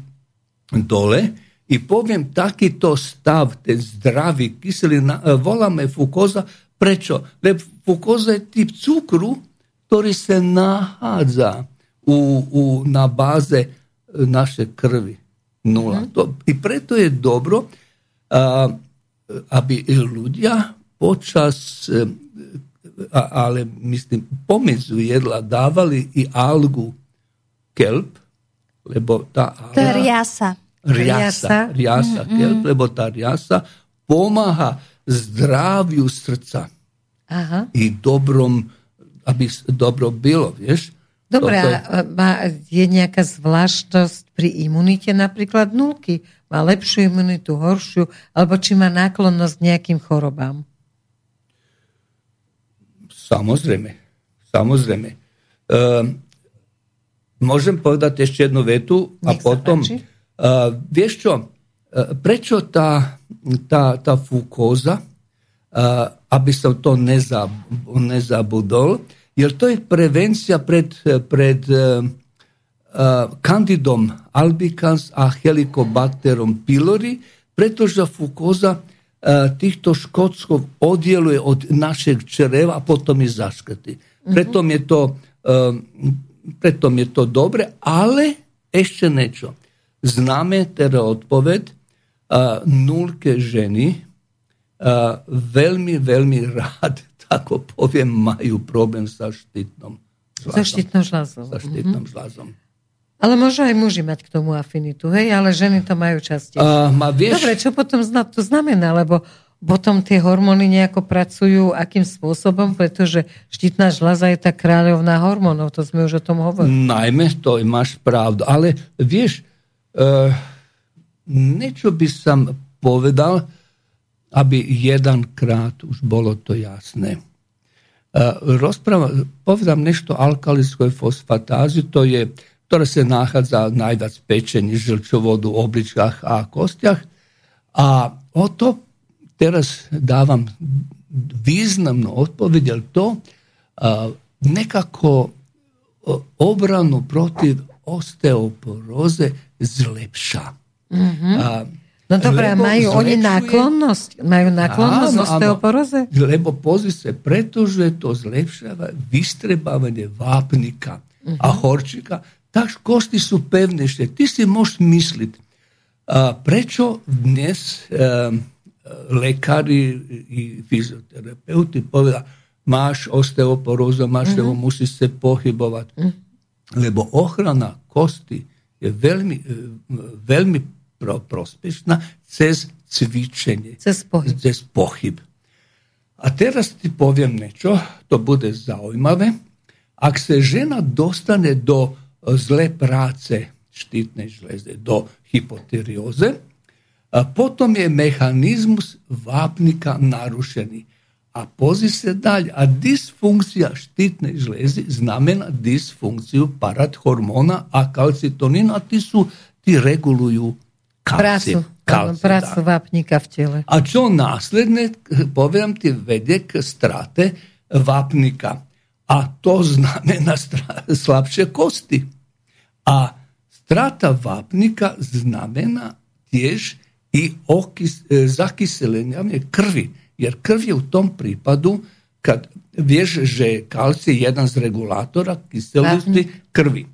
dole i poviem takýto stav, ten zdravý kyselý, e, voláme fukoza. Prečo? Lebo fukoza je typ cukru, ktorý sa nachádza u, u, na báze e, naše krvi. Nula. Mm. To, I preto je dobro, uh, aby ľudia počas, e, ale myslím, pomedzu jedla dávali i algu kelp, lebo tá alga... To je riasa. Riasa, riasa mm-hmm. kelp, lebo tá riasa pomáha zdraviu srdca. Aha. I dobrom, aby dobro bylo, vieš. Dobre, a je nejaká zvláštnosť pri imunite napríklad nulky? Má lepšiu imunitu, horšiu, alebo či má náklonnosť k nejakým chorobám? Samozrejme. Samozrejme. Uh, môžem povedať ešte jednu vetu a potom... Uh, vieš čo, uh, prečo tá, tá, tá fúkóza, uh, aby som to nezab, nezabudol, jer to je prevencia pred, pred uh, kandidom albicans a helicobacterom pylori, pretože fukoza uh, týchto škodskov oddieluje od našeg čreva a potom ich zaškrti. Mm-hmm. Preto je to, uh, preto je to dobre, ale ešte niečo. Známe teda odpoved, uh, nulke ženy veľmi, veľmi rád ako poviem, majú problém sa štítnom žlázom. Sa štítnom žlázom. Sa štítnom mm-hmm. Ale môžu aj muži mať k tomu afinitu, hej? Ale ženy to majú častejšie. Uh, ma vieš... Dobre, čo potom to znamená? Lebo potom tie hormóny nejako pracujú akým spôsobom, pretože štítna žľaza je tá kráľovná hormónov, to sme už o tom hovorili. Najmä to máš pravdu, ale vieš, uh, niečo by som povedal, aby jedankrát už bolo to jasné. E, rozpráva, povedám nešto o fosfatázi, to je, ktoré se nahaza najdac pečeni žlčovodu, obličkách a kostiach. A oto teraz davam významnú odpoveď, to nekako obranu protiv osteoporoze zlepša. Mm-hmm. A, no dobre, majú zlepšuje, oni náklonnosť? Majú náklonnosť áno, osteoporoze? Áno, lebo pozri se, pretože to zlepšava vystrebávanie vápnika mm-hmm. a mhm. horčika, tak kosti sú pevnejšie. Ty si môžeš mysliť, a prečo dnes um, lekári i fyzioterapeuti povedia, máš osteoporózu, máš, lebo musíš sa pohybovať. Uh-huh. Lebo ochrana kosti je veľmi, veľmi pro, prospešná cez cvičenie. Cez pohyb. Cez pohyb. A teraz ti poviem niečo, to bude zaujímavé. Ak sa žena dostane do zle práce štítnej žleze, do hypotyrióze, a potom je mechanizmus vápnika narušený. A pozri se dalje, a disfunkcija štitne žlezi znamena disfunkciju parat-hormona, a kalcitonina ti su, ti reguluju kalci. Pracu, kalci, v tele. A čo následne, poviem ti, vedie k strate vápnika. A to znamená slabšie kosti. A strata vápnika znamená tiež i okis, e, zakyselenie krvi. Jer krv je u tom prípadu, kad vieš, že kalci je jedan z regulátora kyselosti krvi.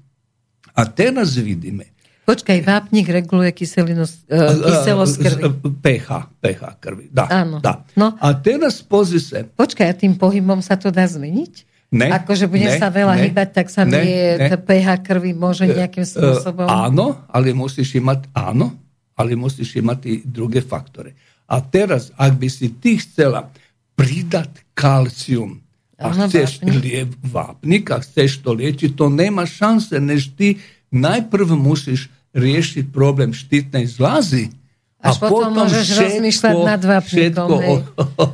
A teraz vidíme, Počkaj, vápnik reguluje uh, kyselosť krvi. pH, pH krvi. Da, Áno. da. No. A teraz pozri sa. Počkaj, a tým pohybom sa to dá zmeniť? Ne, Akože budem ne, sa veľa ne, hýbať, tak sa ne, mi ne. pH krvi môže nejakým E, spôsobom... áno, ale musíš imať, áno, ale musíš imať i druge faktore. A teraz, ak by si ty chcela pridať kalcium a Áno, chceš vápnik. lie, vápnik a chceš to liečiť, to nema šanse, než ty najprv musíš riešiť problem štítnej zlazy. Až potom, môžeš rozmýšľať nad vápnikom. všetko hej.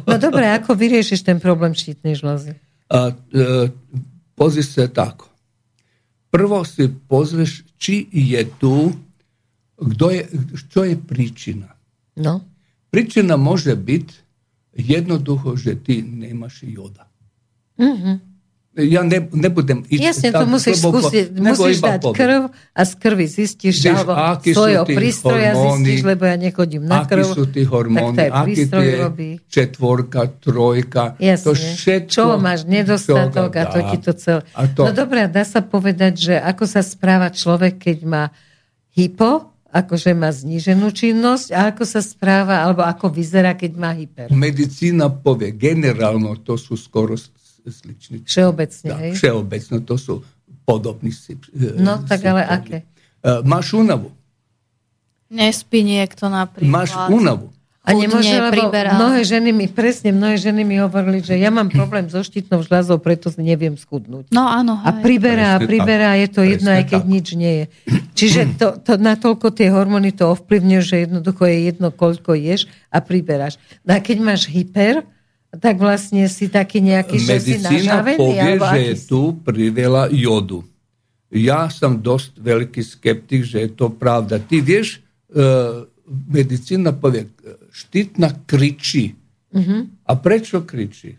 No dobre, ako vyriešiš ten problém štítnej žľazy? A, e, pozri sa tako. Prvo si pozrieš, či je tu, kdo je, čo je príčina. No, Príčina môže byť jednoducho, že ty nemaš joda. Ja ne, nebudem ísť jasne, to musíš hlboko, skúsiť, musíš dať poviem. krv a z krvi zistíš, sú svojho prístroja hormóny, zistíš, lebo ja nechodím na krv. sú tí hormóny, tak aký tie robí. četvorka, trojka, Jasne. to všetko. Čo máš nedostatok a to ti to celé. A to, No dobré, dá sa povedať, že ako sa správa človek, keď má hypo, akože má zníženú činnosť a ako sa správa, alebo ako vyzerá, keď má hyper. medicína povie generálno, to sú skoro s- sličnice. Všeobecne, Da, hej? všeobecno, to sú podobní si. No, tak ale aké? máš únavu. Nespí niekto napríklad. Máš únavu. A nemôže, lebo priberá. mnohé ženy mi, presne, mnohé ženy mi hovorili, že ja mám problém so štítnou žľazou, preto neviem schudnúť. No áno, A hej. priberá, a Presne priberá, tak. je to jedno, aj keď tak. nič nie je. Čiže to, to, natoľko tie hormóny to ovplyvňujú, že jednoducho je jedno, koľko ješ a priberáš. No a keď máš hyper, tak vlastne si taký nejaký, že si Medicína nažavený, povie, alebo že je tu priveľa jodu. Ja som dosť veľký skeptik, že je to pravda. Ty vieš, e, medicína povie, štítna kričí. Mhm. A prečo kričí?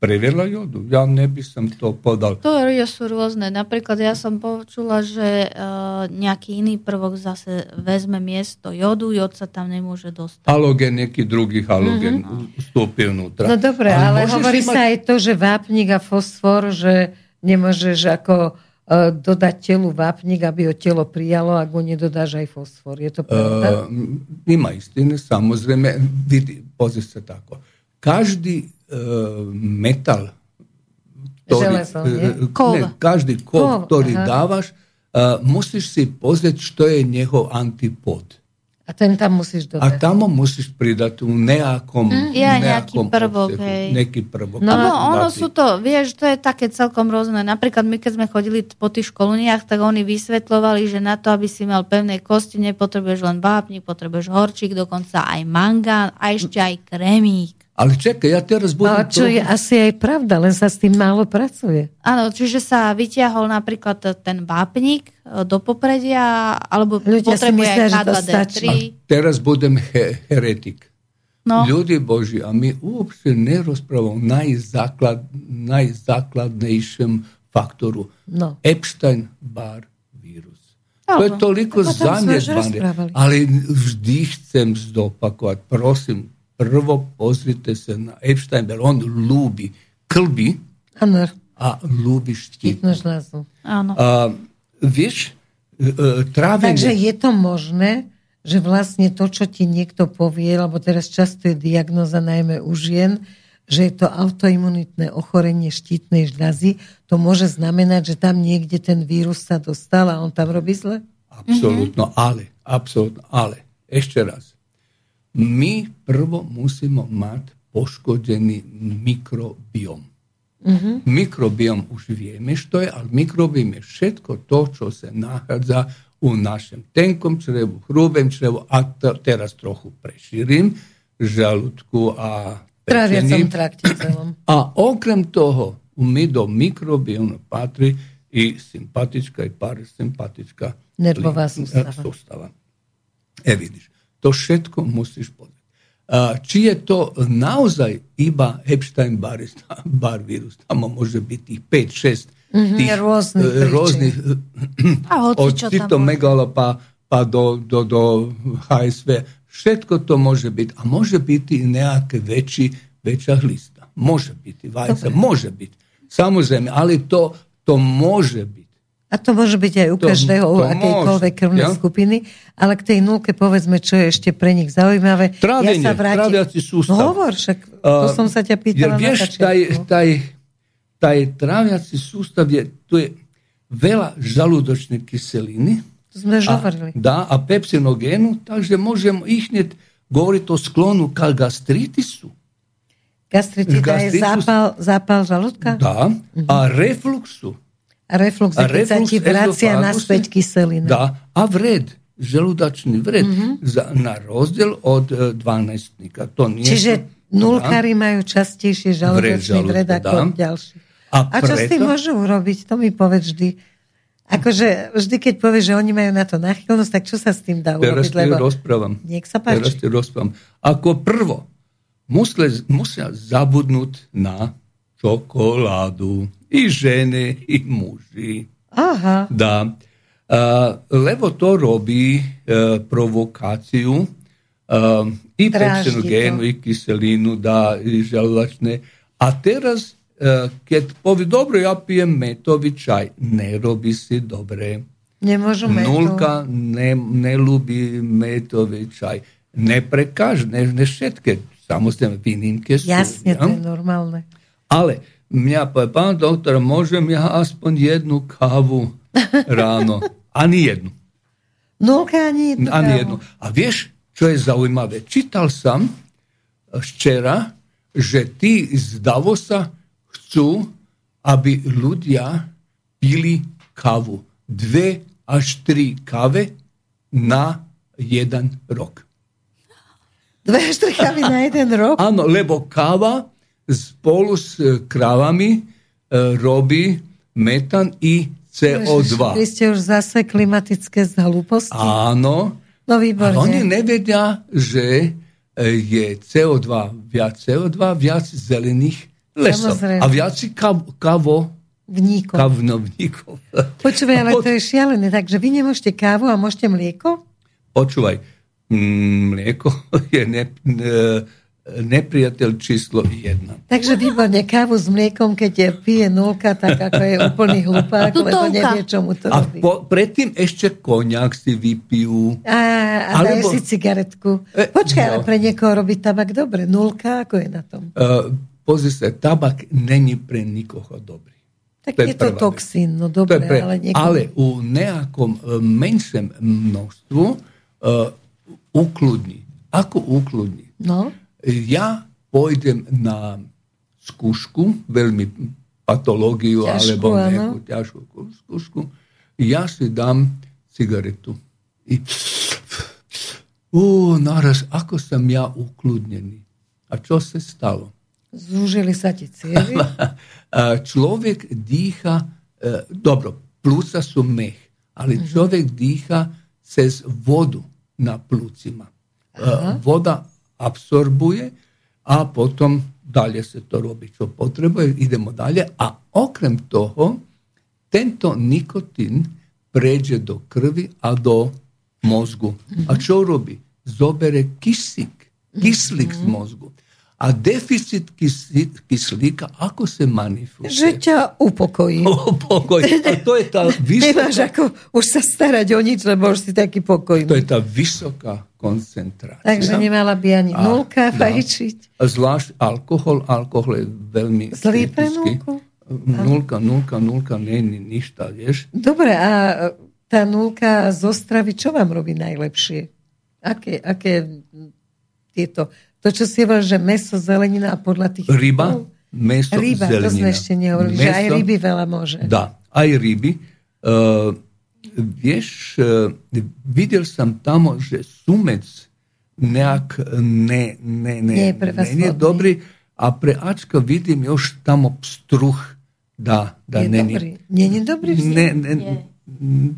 Priveľa jodu. Ja neby som to podal. Teórie sú rôzne. Napríklad ja som počula, že uh, nejaký iný prvok zase vezme miesto jodu, jod sa tam nemôže dostať. Halogen, nejaký druhý halogen vstúpi vnútra. No dobre, ale, môžeš hovorí mať- sa aj to, že vápnik a fosfor, že nemôžeš ako e, dodať telu vápnik, aby ho telo prijalo, ak mu nedodáš aj fosfor. Je to pravda? Uh, ima istine, samozrejme, vidi, pozri se tako. Každý uh, metal, Železo, nie? e, Kov. ne, každý kov, Kov, ktorý aha. dávaš, uh, musíš si pozrieť, što je njegov antipod. A ten tam musíš A dodať. tamo musíš pridať u nejakom, Ja, nejaký nejakom prvok, obsehu, hej. Nejaký prvok. No, No, ono sú to, vieš, to je také celkom rôzne. Napríklad my, keď sme chodili po tých školeniach, tak oni vysvetľovali, že na to, aby si mal pevné kosti, nepotrebuješ len vápnik, potrebuješ horčík, dokonca aj mangán a ešte aj krémík. Ale čekaj, ja teraz budem... Ale čo je asi aj pravda, len sa s tým málo pracuje. Áno, čiže sa vyťahol napríklad ten vápnik e, do popredia, alebo Ľudia potrebuje myslia, aj že to K2D3. stačí. Teraz budem he- heretik. No, Ljudi Boži, a mi uopšte ne raspravamo o najzaklad, najzakladnejšem faktoru. No. Epstein-Barr vírus. To Áno. je toliko rozprávali. Ale vždy chcem zdopakovať. Prosím, prvo pozrite se na Epstein-Barr. On ľúbi klby Áno, a ľúbi štít. štítnu žľazu. áno. A, vieš, e, trávenie... Takže je to možné, že vlastne to, čo ti niekto povie, lebo teraz často je diagnoza najmä u žien, že je to autoimunitné ochorenie štítnej žľazy, to môže znamenať, že tam niekde ten vírus sa dostal a on tam robí zle? Apsolutno, ale, apsolutno, ale, ešte raz. My prvo musimo mať poškodený mikrobiom. Mm-hmm. Mikrobiom už vieme što je, ali mikrobiom je všetko to, čo sa nachádza u našem tenkom črevu, hrubem črevu, a t- teraz trochu preširim, žalúdku a celom. A okrem toho, my do mikrobiomu patrí i sympatička i parasympatička nervová sústava. sústava. E vidiš, to všetko musíš pozrieť. Či je to naozaj iba Epstein-Barr vírus, tam môže byť tých 5-6 mm-hmm, tých rôznych, rôznych a od týchto megalopa pa do, do, do HSV. Všetko to môže byť. A môže byť i nejaké väčší, väčšia hlista. Môže byť, vajca, Dobre. môže byť. Samozrejme, ale to, to môže byť. A to môže byť aj u to, každého, u akejkoľvek krvnej ja? skupiny, ale k tej nulke povedzme, čo je ešte pre nich zaujímavé. Trávenie, ja sa vrátim... tráviaci sústav. No hovor, však to uh, som sa ťa pýtala ja, vieš, taj, taj, taj tráviaci sústav je, tu je veľa žalúdočnej kyseliny. To sme už hovorili. Dá, a pepsinogénu, takže môžem ich hneď govoriť o sklonu ka gastritisu. Gastritida je zápal, zápal žalúdka? Dá. Uh-huh. A refluxu. Reflux, a reflux sa ti vracia naspäť kyselina. Dá. A vred, želudačný vred, mm-hmm. za, na rozdiel od e, dvanestníka. To nie Čiže nulkári dá, majú častejšie žalúdočný vred, vred ako ďalší. A, a čo preto, s tým môžu urobiť? To mi povedz vždy. Akože vždy, keď povieš, že oni majú na to náchylnosť, tak čo sa s tým dá urobiť? Teraz lebo... rozprávam. Nech sa páči. Teraz rozprávam. Ako prvo, musia, musia zabudnúť na čokoládu. I žene, i muži. Aha. Da. Lebo to robí uh, provokáciu uh, i pečenogénu, i kyselinu, da, i želudačné. A teraz, uh, keď povie, dobre, ja pijem metový čaj, nerobí si dobre. Nemôžu metu. Nulka ne, nelúbi metový čaj. Ne pre každé, ne, ne všetké. Samozrejme, výnimky sú. Jasne, ja? to je normálne. Ale mňa povie, pán doktor, môžem ja aspoň jednu kávu ráno? Ani jednu. No, ani jednu Ani jednu. A vieš, čo je zaujímavé? Čítal som včera, že tí z Davosa chcú, aby ľudia pili kávu. Dve až tri kave na jeden rok. Dve až tri kávy na jeden rok? Áno, lebo káva spolu s e, kravami e, robí metan i CO2. Vy ste už zase klimatické hlúposti? Áno. No výborne. A oni nevedia, že e, je CO2 viac CO2, viac zelených lesov. Samozrejme. A viac kav, kavo Vníkov. Kavnovníkov. Počúvaj, ale to je šialené. Takže vy nemôžete kávu a môžete mlieko? Počúvaj, mlieko je ne, ne, nepriateľ číslo jedna. Takže výborne, kávu s mliekom, keď je pije nulka, tak ako je úplný hlupák, lebo nevie, čomu to a robí. A predtým ešte koniak si vypijú. A, a Alebo... dajú si cigaretku. E, Počkaj, no. ale pre niekoho robí tabak dobre. Nulka, ako je na tom? Uh, pozri sa, tabak není pre nikoho dobrý. Tak to je, je to toxín, no dobre, pre, ale niekoho... Ale u nejakom uh, menšom množstvu uh, ukludní. Ako ukludní? No ja pôjdem na skúšku, veľmi patológiu ťažkú, alebo nejakú ťažkú skúšku, ja si dám cigaretu. I ú, naraz, ako som ja ukludnený. A čo sa stalo? Zúžili sa ti cievy? človek dýcha, e, dobro, plúca sú mech, ale uh-huh. človek dýcha cez vodu na plúcima. Aha. Voda absorbuje, a potom dalje se to robi čo potrebuje, idemo dalje. A okrem toho, tento nikotin pređe do krvi, a do mozgu. A čo robi? Zobere kisik, kislik z mozgu. A deficit kyslíka, ako sa manifestuje? Že ťa upokojí. Upokojí. A to je tá vysoká... Nemáš ako už sa starať o nič, lebo už si taký pokojný. To je tá vysoká koncentrácia. Takže nemala by ani a, nulka fajčiť. Zvlášť alkohol. Alkohol je veľmi Zlý pre nulku? Nulka, nulka, nulka, je nič, vieš. Dobre, a tá nulka z Ostravy, čo vám robí najlepšie? Aké, aké tieto, to, čo si hovoril, že meso, zelenina a podľa tých... Ryba, meso, ryba, zelenina. to sme ešte nehovorili, meso, že aj ryby veľa môže. Da, aj ryby. Uh, vieš, uh, videl som tamo, že sumec nejak ne, ne, ne, Nie ne, dobrý a pre Ačka vidím još tamo pstruh da, da je ne, dobrý. Nie je dobrý ne, ne,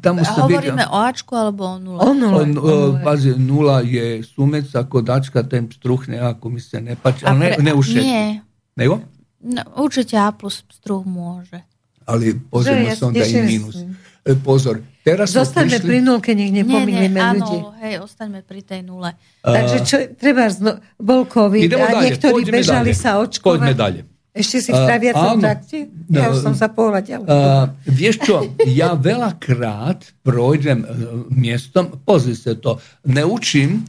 A sam hovoríme vidio o Ačku alebo o nule? O nule. on, o nule. uh, nula je sumec, ako dačka ten pstruh nejako mi se ne pači, A ali ne, pre- ne ušetí. Nie, Nego? no, určite A plus struh môže. Ali pozorno ja sam da teším i minus. sa. E, Pozor, teraz Zostaňme prišli... pri nulke, nech Nie, nie, nepomýlime ľudí. áno, hej, ostaňme pri tej nule. Takže čo, treba zno, bol COVID a niektorí bežali dalje. sa očkovať. Poďme dalje. Ešte si v traviacom áno. trakte? Ja No, už som sa pohľad ďalej. Uh, vieš čo, ja veľakrát projdem uh, miestom, pozri sa to, neučím,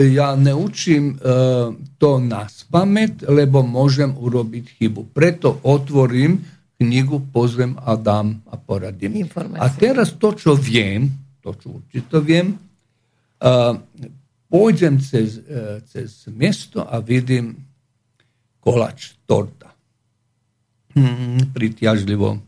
ja neučím uh, to na spamet, lebo môžem urobiť chybu. Preto otvorím knjigu, pozriem a dám a poradím. Informácie. A teraz to, čo viem, to, čo určito viem, uh, pôjdem cez, uh, cez miesto a vidím kolač, torta. Mm, pritjažljivo.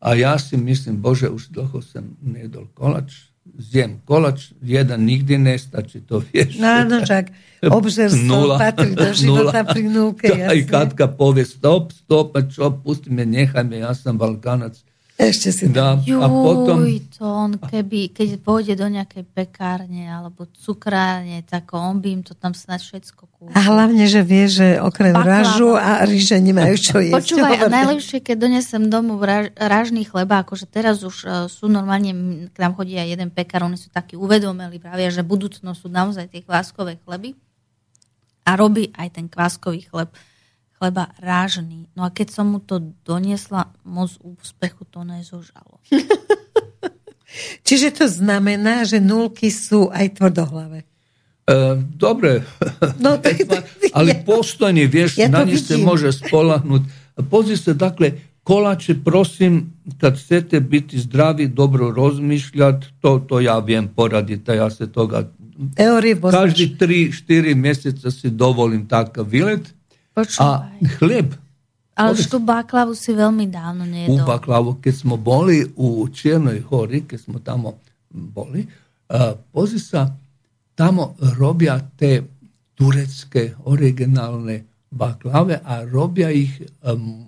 A ja si mislim, Bože, už dlho sam nedol kolač, zjem kolač, jedan nigdje ne stači to vješće. Naravno čak, obžerstvo patri do života prinuke. I katka povije stop, stop, pa čop, pusti me, njehaj me, ja sam balkanac, Ešte si Da, Juj, a potom... to on keby, keď pôjde do nejakej pekárne alebo cukrárne, tak on by im to tam snad všetko kúpil. A hlavne, že vie, že okrem Baklava. ražu a ríže nemajú čo jesť. Počúvaj, a najlepšie, keď donesem domov raž, ražný chleba, akože teraz už uh, sú normálne, k nám chodí aj jeden pekár, oni sú takí uvedomeli, pravia, že budúcnosť sú naozaj tie kváskové chleby a robí aj ten kváskový chleb, chleba rážný. No a keď som mu to doniesla, moc úspechu to nezožalo. Čiže to znamená, že nulky sú aj tvrdohlavé. E, dobre, No, tak, ali ja, postojne, vieš, Ja to na njih se vidim. može spolahnut. Pozri se, dakle, kolače, prosim, kad chcete biti zdravi, dobro razmišljati, to, to ja vjem poraditi, a ja se toga... poznaš. Každý 3-4 mjeseca si dovolim takav vilet, a Počúvaj. hljeb, Ale povedz. už tú baklavu si veľmi dávno u nejedol. baklavu, kad smo boli u Černoj hori, kad smo tamo boli, a, pozri sa, tamo robja te turecke originalne baklave, a robja ih um,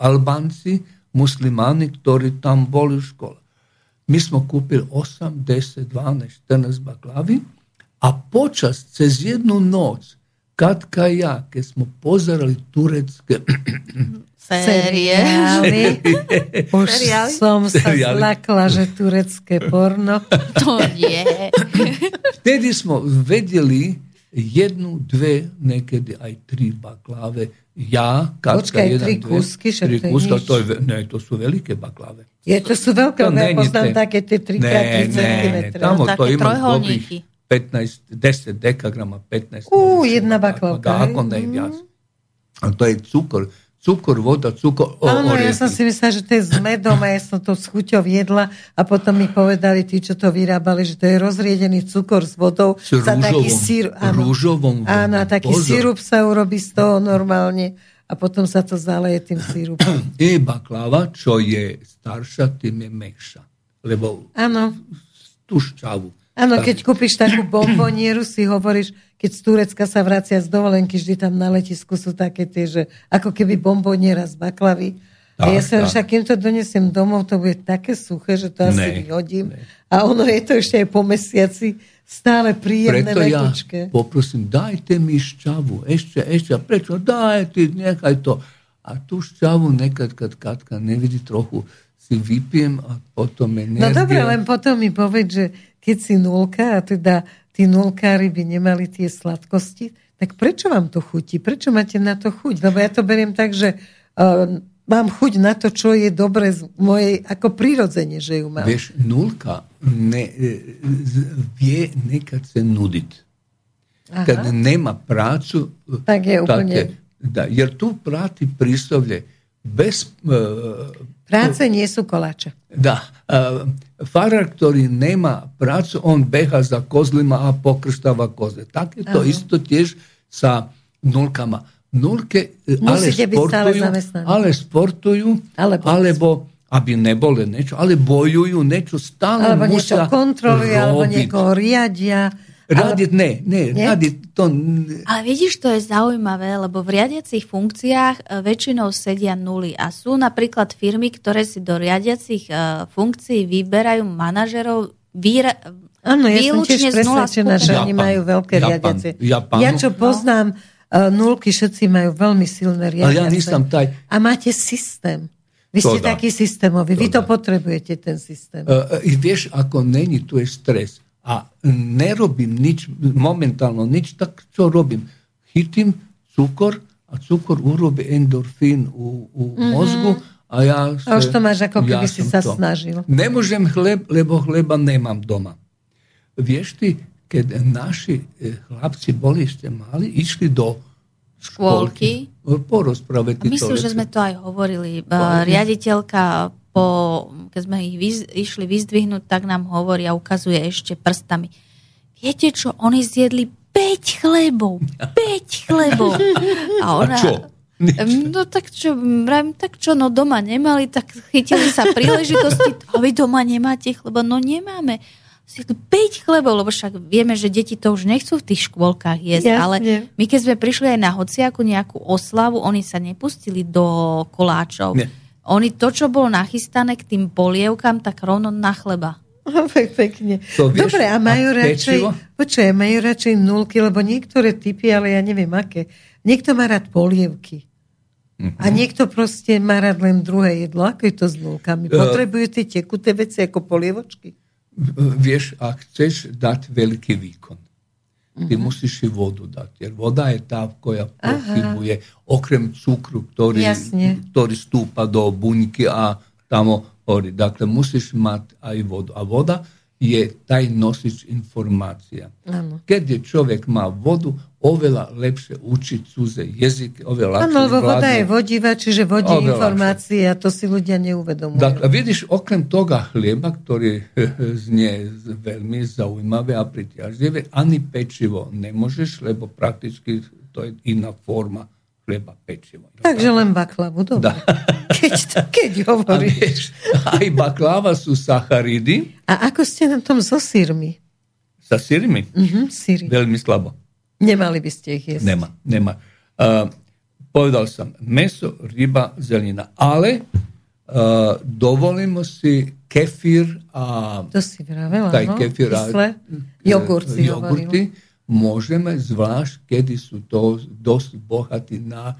Albanci, muslimani, ktorí tam boli u škola. Mi smo kupili 8, 10, 12, 14 baklavi, a počas cez jednu noć, Katka ja, kad smo pozerali turecke Série. Seriály. Už Seriály? som sa Seriály. zlakla, že turecké porno. To nie. Vtedy smo vedjeli jednu, dve, nekedy aj tri baklave. Ja, Katka, Počkaj, jedan, tri dve, kusky, však tri nič. to je, ne, to su velike baklave. Je, to sú veľké, To ja poznám také tie 3 Ne, 3 ne, cm. to Také trojholníky. dobrih 15, 10 dekagrama, 15. Ú, jedna baklavka, Da, hej? ako ne viac. A to je cukor. Cukor, voda, cukor, o, Áno, ja som si myslela, že to je s medom a ja som to s chuťou jedla a potom mi povedali tí, čo to vyrábali, že to je rozriedený cukor s vodou. S za taký rúžovom- sír, áno. rúžovom vodou. Áno, taký Pozor. sírup sa urobí z toho normálne a potom sa to zaleje tým sírupom. I baklava, čo je starša, tým je mekša. Lebo Áno, tú šťavu. Áno, Tak. keď kúpiš takú bombonieru, si hovoríš, keď z Turecka sa vracia z dovolenky, vždy tam na letisku sú také tie, že ako keby bomboniera z baklavy. a ja Tak, sa tak. však, kým to donesiem domov, to bude také suché, že to asi Ne, vyhodím. ne. A ono je to ešte aj po mesiaci stále príjemné, Preto ja mekučké. poprosím, dajte mi šťavu, ešte, ešte, a prečo, daj ty, nechaj to. A tú šťavu nekad, kad Katka nevidí trochu, si vypijem a potom No energia. dobre, len potom mi povedz, že keď si nulka, a teda tí nulkári by nemali tie sladkosti, tak prečo vám to chutí? Prečo máte na to chuť? Lebo ja to beriem tak, že uh, mám chuť na to, čo je dobre z mojej, ako prirodzene, že ju mám. Vieš, nulka ne, e, vie nekad se nudit. Aha. Kad nema prácu, Tak je úplne- da, jer tu prati prislovlje bez, e, Práce nie sú koláče. da, farar, ktorý nemá prácu, on beha za kozlima a pokrštava koze. Tak je to Aha. isto tiež sa nulkama. Nulke ale sportujú, ale sportujú, alebo, alebo aby nebole niečo, ale bojujú niečo, stále alebo musia niečo kontrolujú, alebo niekoho riadia Radiť ne, ne, nie? radiť to... Ale vidíš, to je zaujímavé, lebo v riadiacich funkciách e, väčšinou sedia nuly a sú napríklad firmy, ktoré si do riadiacich uh, funkcií vyberajú manažerov výra, Áno, ja som tiež presvedčená, že oni majú veľké Japan, riadiace. Japan, ja čo poznám, uh, nulky všetci majú veľmi silné riadiace. Ja taj... A máte systém. Vy ste to taký systémový, to vy to potrebujete, ten systém. Uh, vieš, ako není, tu je stres a nerobím nič, momentálno nič, tak čo robím? Chytím cukor a cukor urobí endorfín u, u mm-hmm. mozgu a ja... A už to máš ako keby ja si sa to. snažil. Nemôžem chleb, lebo chleba nemám doma. Vieš ty, keď naši e, chlapci boli ešte mali, išli do škôlky, porozprávať Myslím, že sme to aj hovorili. Riaditeľka po, keď sme ich vyz, išli vyzdvihnúť, tak nám hovorí a ukazuje ešte prstami. Viete čo, oni zjedli 5 chlebov. 5 chlebov. A ona... A čo? No tak čo, vrajím, tak čo, no doma nemali, tak chytili sa príležitosti. A vy doma nemáte chleba? No nemáme. 5 chlebov, lebo však vieme, že deti to už nechcú v tých škôlkach jesť, Jasne. ale my keď sme prišli aj na hociaku nejakú oslavu, oni sa nepustili do koláčov. Nie oni to, čo bolo nachystané k tým polievkám, tak rovno na chleba. Pekne. To vieš, Dobre, a majú a radšej, počuaj, majú radšej nulky, lebo niektoré typy, ale ja neviem aké. Niekto má rád polievky. Uh-huh. A niekto proste má rád len druhé jedlo. Ako je to s nulkami? Uh, Potrebujú tie tekuté veci ako polievočky? Vieš, ak chceš dať veľký výkon, ty uh-huh. musíš si vodu dať. Jer voda je tá, koja pochybuje okrem cukru, ktorý, ktorý stúpa do buňky a tamo horí. Dakle, musíš mať aj vodu. A voda je taj nosič informácia. Ano. Keď je človek má vodu, oveľa lepšie učiť cudze jazyky, oveľa Áno, lebo voda je vodiva, čiže vodí informácie a to si ľudia neuvedomujú. Tak, a vidíš, okrem toga chlieba, ktorý znie veľmi zaujímavé a pritiažlivé, ani pečivo nemôžeš, lebo prakticky to je iná forma chleba, pečivo. Takže len baklavu, dobre. Keď, to, keď hovoríš. A vieš, aj baklava sú sacharidy. A ako ste na tom so sírmi? Sa sírmi? Uh-huh, síry. Veľmi slabo. Nemali by ste ich jesť. Nema, nema. Uh, povedal som, meso, ryba, zelina, ale uh, dovolimo si kefir a... To si vravela, taj no? kefir a jogurt si jogurty, môžeme, zvlášť, kedy sú to dosť bohatí na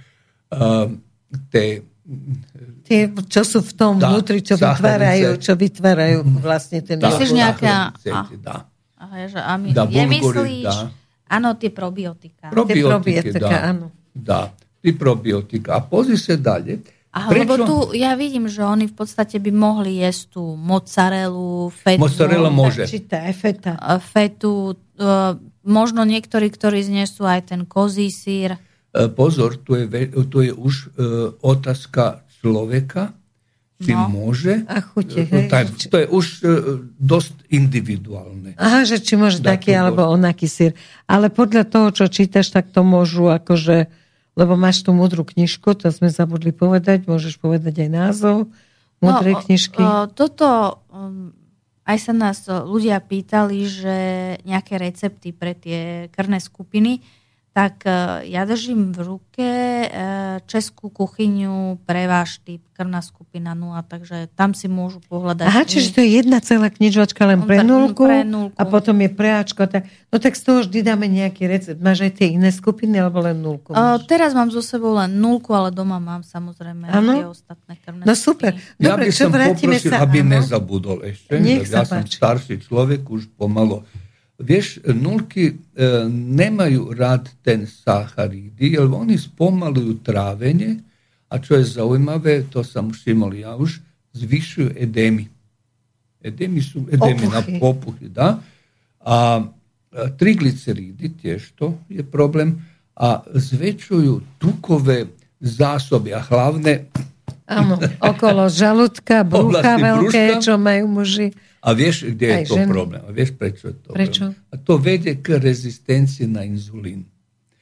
uh, tie Tie, čo sú v tom tá, vnútri, čo vytvárajú, čo vytvárajú vlastne ten... Myslíš nejaká... A, a, a my, dá, je myslíš... Dá. Áno, tie probiotika. Probiotika, áno. Dá, tie probiotika. A pozri sa ďalej. Aha, Prečo? lebo tu ja vidím, že oni v podstate by mohli jesť tú mozzarellu, fetu. Mozzarella môže. Či tá feta. Fetu, uh, možno niektorí, ktorí znesú aj ten kozí sír. E, pozor, tu je, tu je už uh, otázka človeka, či no. môže. A chute, hej. Tak, to je už uh, dosť individuálne. Aha, že či môže taký alebo onaký sír. Ale podľa toho, čo čítaš, tak to môžu akože, lebo máš tú múdru knižku, to sme zabudli povedať, môžeš povedať aj názov múdrej no, knižky. O, o, toto, um, aj sa nás ľudia pýtali, že nejaké recepty pre tie krné skupiny, tak e, ja držím v ruke e, českú kuchyňu pre váš typ, krvná skupina 0, takže tam si môžu pohľadať. Aha, čiže to je jedna celá knižočka len pre nulku, pre nulku a potom je pre Ačko. Tak, no tak z toho vždy dáme nejaký recept. Máš aj tie iné skupiny alebo len nulku? Uh, teraz mám so sebou len nulku, ale doma mám samozrejme ano? tie ostatné krvné No super. Dobre, ja by som poprosil, sa, aby ano? nezabudol ešte. Nech ja som starší človek, už pomalo vješ, nulki e, nemaju rad ten saharidi, jer oni spomaluju travenje, a čo je zaujmave, to sam už imali ja už, zvišuju edemi. Edemi su edemi Opuhi. na popuhi, da. A, e, trigliceridi, tješto je problem, a zvećuju tukove zasobe, a hlavne... Amo, okolo žalutka, bruha velike, čo imaju muži. A vieš, kde je to ženy. problém? A vieš, prečo je to prečo? problém? A to vedie k rezistencii na inzulín.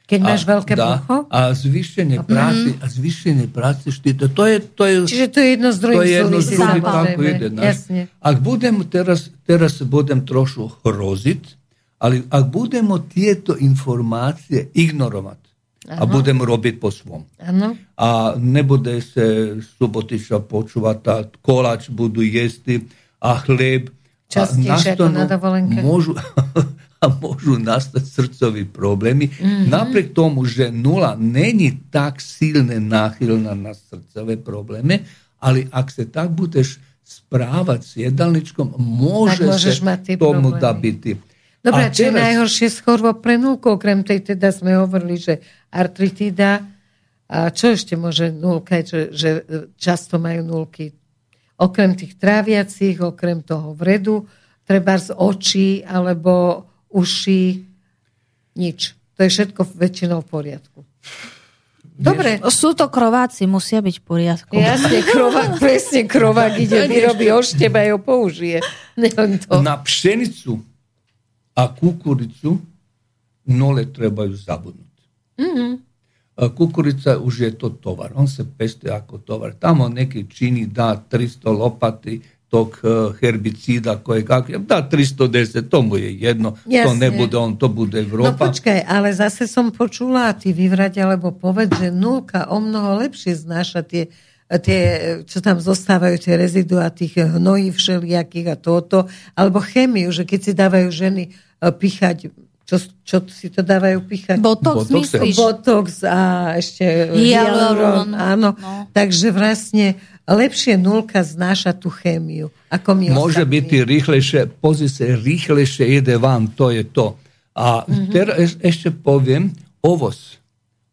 Keď a, máš veľké dá, brucho? A zvýšenie mm. práce, a zvýšenie práce štíta. To je, to je, Čiže to je jedno z druhých To je jedno z druhých, tako ide. Jasne. Ak budem teraz, teraz budem trošku hroziť, ale ak budemo tieto informácie ignorovať, Ano. a budem robiť po svom. Ano. A nebude se Subotiša počúvať, a kolač budú jesť a chlieb. Častejšie ako na dovolenke. Môžu, a môžu nastať srdcové problémy. Mm-hmm. Napriek tomu, že nula není tak silne náchylná na srdcové problémy, ale ak sa tak budeš správať s jedálničkom, môže sa tomu da byť. Dobre, čo teraz... je najhoršie z pre nulku? Okrem tej teda sme hovorili, že artritida. A čo ešte môže nulka, že, že často majú nulky? Okrem tých tráviacich, okrem toho vredu, treba z očí alebo uši, nič. To je všetko väčšinou v poriadku. Dobre. Sú to krováci, musia byť v poriadku. Jasne, krovák, presne krovák ide, vyrobí ošteba a ho použije. Na pšenicu a kukuricu nole trebaju zabudnuti. Mm-hmm. Kukurica už je to tovar, on se peste ako tovar. Tamo neki čini da 300 lopati tog e, herbicida koje kak da 310, to mu je jedno, Jasne. to ne bude on, to bude Evropa. No počkaj, ale zase som počula, ty vyvrať alebo povedz, že nulka o mnoho lepšie znáša tie tie, čo tam zostávajú, tie rezidua tých hnojí všelijakých a toto, alebo chemiu, že keď si dávajú ženy e, pichať čo, čo si to dávajú pichať? Botox, Botox myslíš? Botox a ešte hyaluron. Áno. No. Takže vlastne lepšie nulka znáša tú chémiu, ako my Môže byť rýchlejšie, pozri sa, rýchlejšie ide vám, to je to. A mm-hmm. teraz ešte poviem, ovoz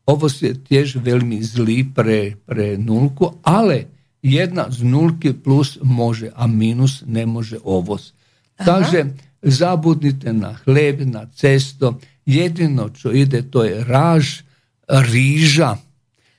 Ovoz je tiež veľmi zlý pre, pre nulku, ale jedna z nulky plus môže a minus nemôže ovoz. Aha. Takže zabudnite na chleb, na cesto. Jedino, čo ide, to je ráž, ríža.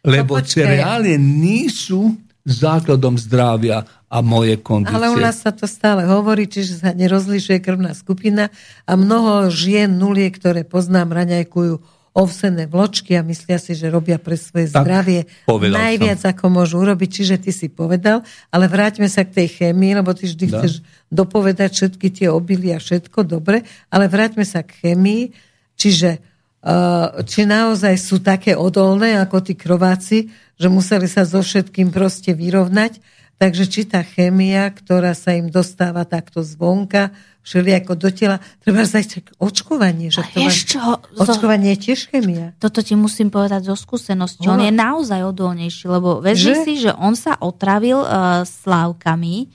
Lebo no, cereálie nisu základom zdravia a moje kondície. Ale u nás sa to stále hovorí, čiže sa nerozlišuje krvná skupina a mnoho žien nulie, ktoré poznám, raňajkujú ovsené vločky a myslia si, že robia pre svoje tak, zdravie najviac, som. ako môžu urobiť. Čiže ty si povedal, ale vráťme sa k tej chémii, lebo ty vždy da. chceš dopovedať všetky tie obily a všetko, dobre, ale vráťme sa k chémii. Čiže uh, či naozaj sú také odolné ako tí krováci, že museli sa so všetkým proste vyrovnať. Takže či tá chémia, ktorá sa im dostáva takto zvonka, všelijako do tela. Treba zajsť očkovanie. Že to čo, očkovanie je tiež chemia. Toto ti musím povedať zo skúsenosti. On je naozaj odolnejší, lebo vezmi si, že on sa otravil uh, slávkami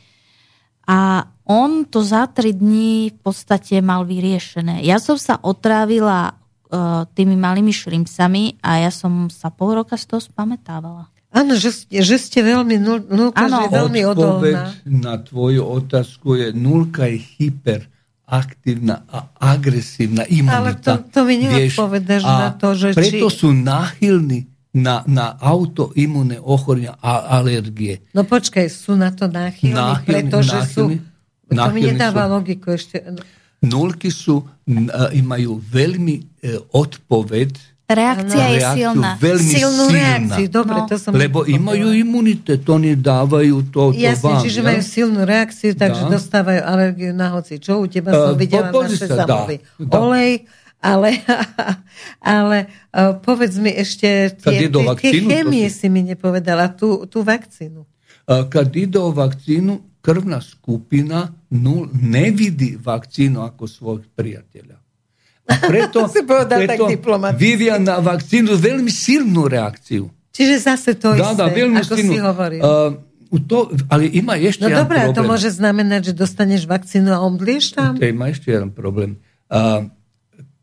a on to za tri dní v podstate mal vyriešené. Ja som sa otrávila uh, tými malými šrimpsami a ja som sa pol roka z toho spametávala. Áno, že, že ste veľmi, nulka ano. je veľmi odolná. na tvoju otázku je, nulka je hyperaktívna a agresívna imunita. Ale to, to mi neodpovedáš na to, že preto či... sú náchylní na, na autoimunné ochorenia a alergie. No počkaj, sú na to náchylní, náchylní pretože náchylní, sú... To mi nedáva sú, logiku ešte. Nulky sú, majú veľmi e, odpoveď Reakcia je silná. Veľmi Silnú silná. reakciu, dobre, no. to som Lebo imajú imunitet, oni dávajú to, to Jasne, vám. čiže ja? majú silnú reakciu, takže da. dostávajú alergiu na hoci. Čo u teba som uh, videla na sezamovi. Olej, ale, ale uh, povedz mi ešte tie, tie, tie chémie si mi nepovedala, tú, tú vakcínu. Uh, kad ide o vakcínu, krvná skupina nul, nevidí vakcínu ako svojich priateľa. Preto, preto Vivian na vakcinu veľmi silnú reakciu. Čiže zase to da, isté, da, veľmi ako silnú. si hovoril. Uh, u to, ali ima ešte no, jedan dobra, problem. No to može znamenať, že dostaneš vakcinu a omblíš tam. To ima ešte jedan problem. Uh,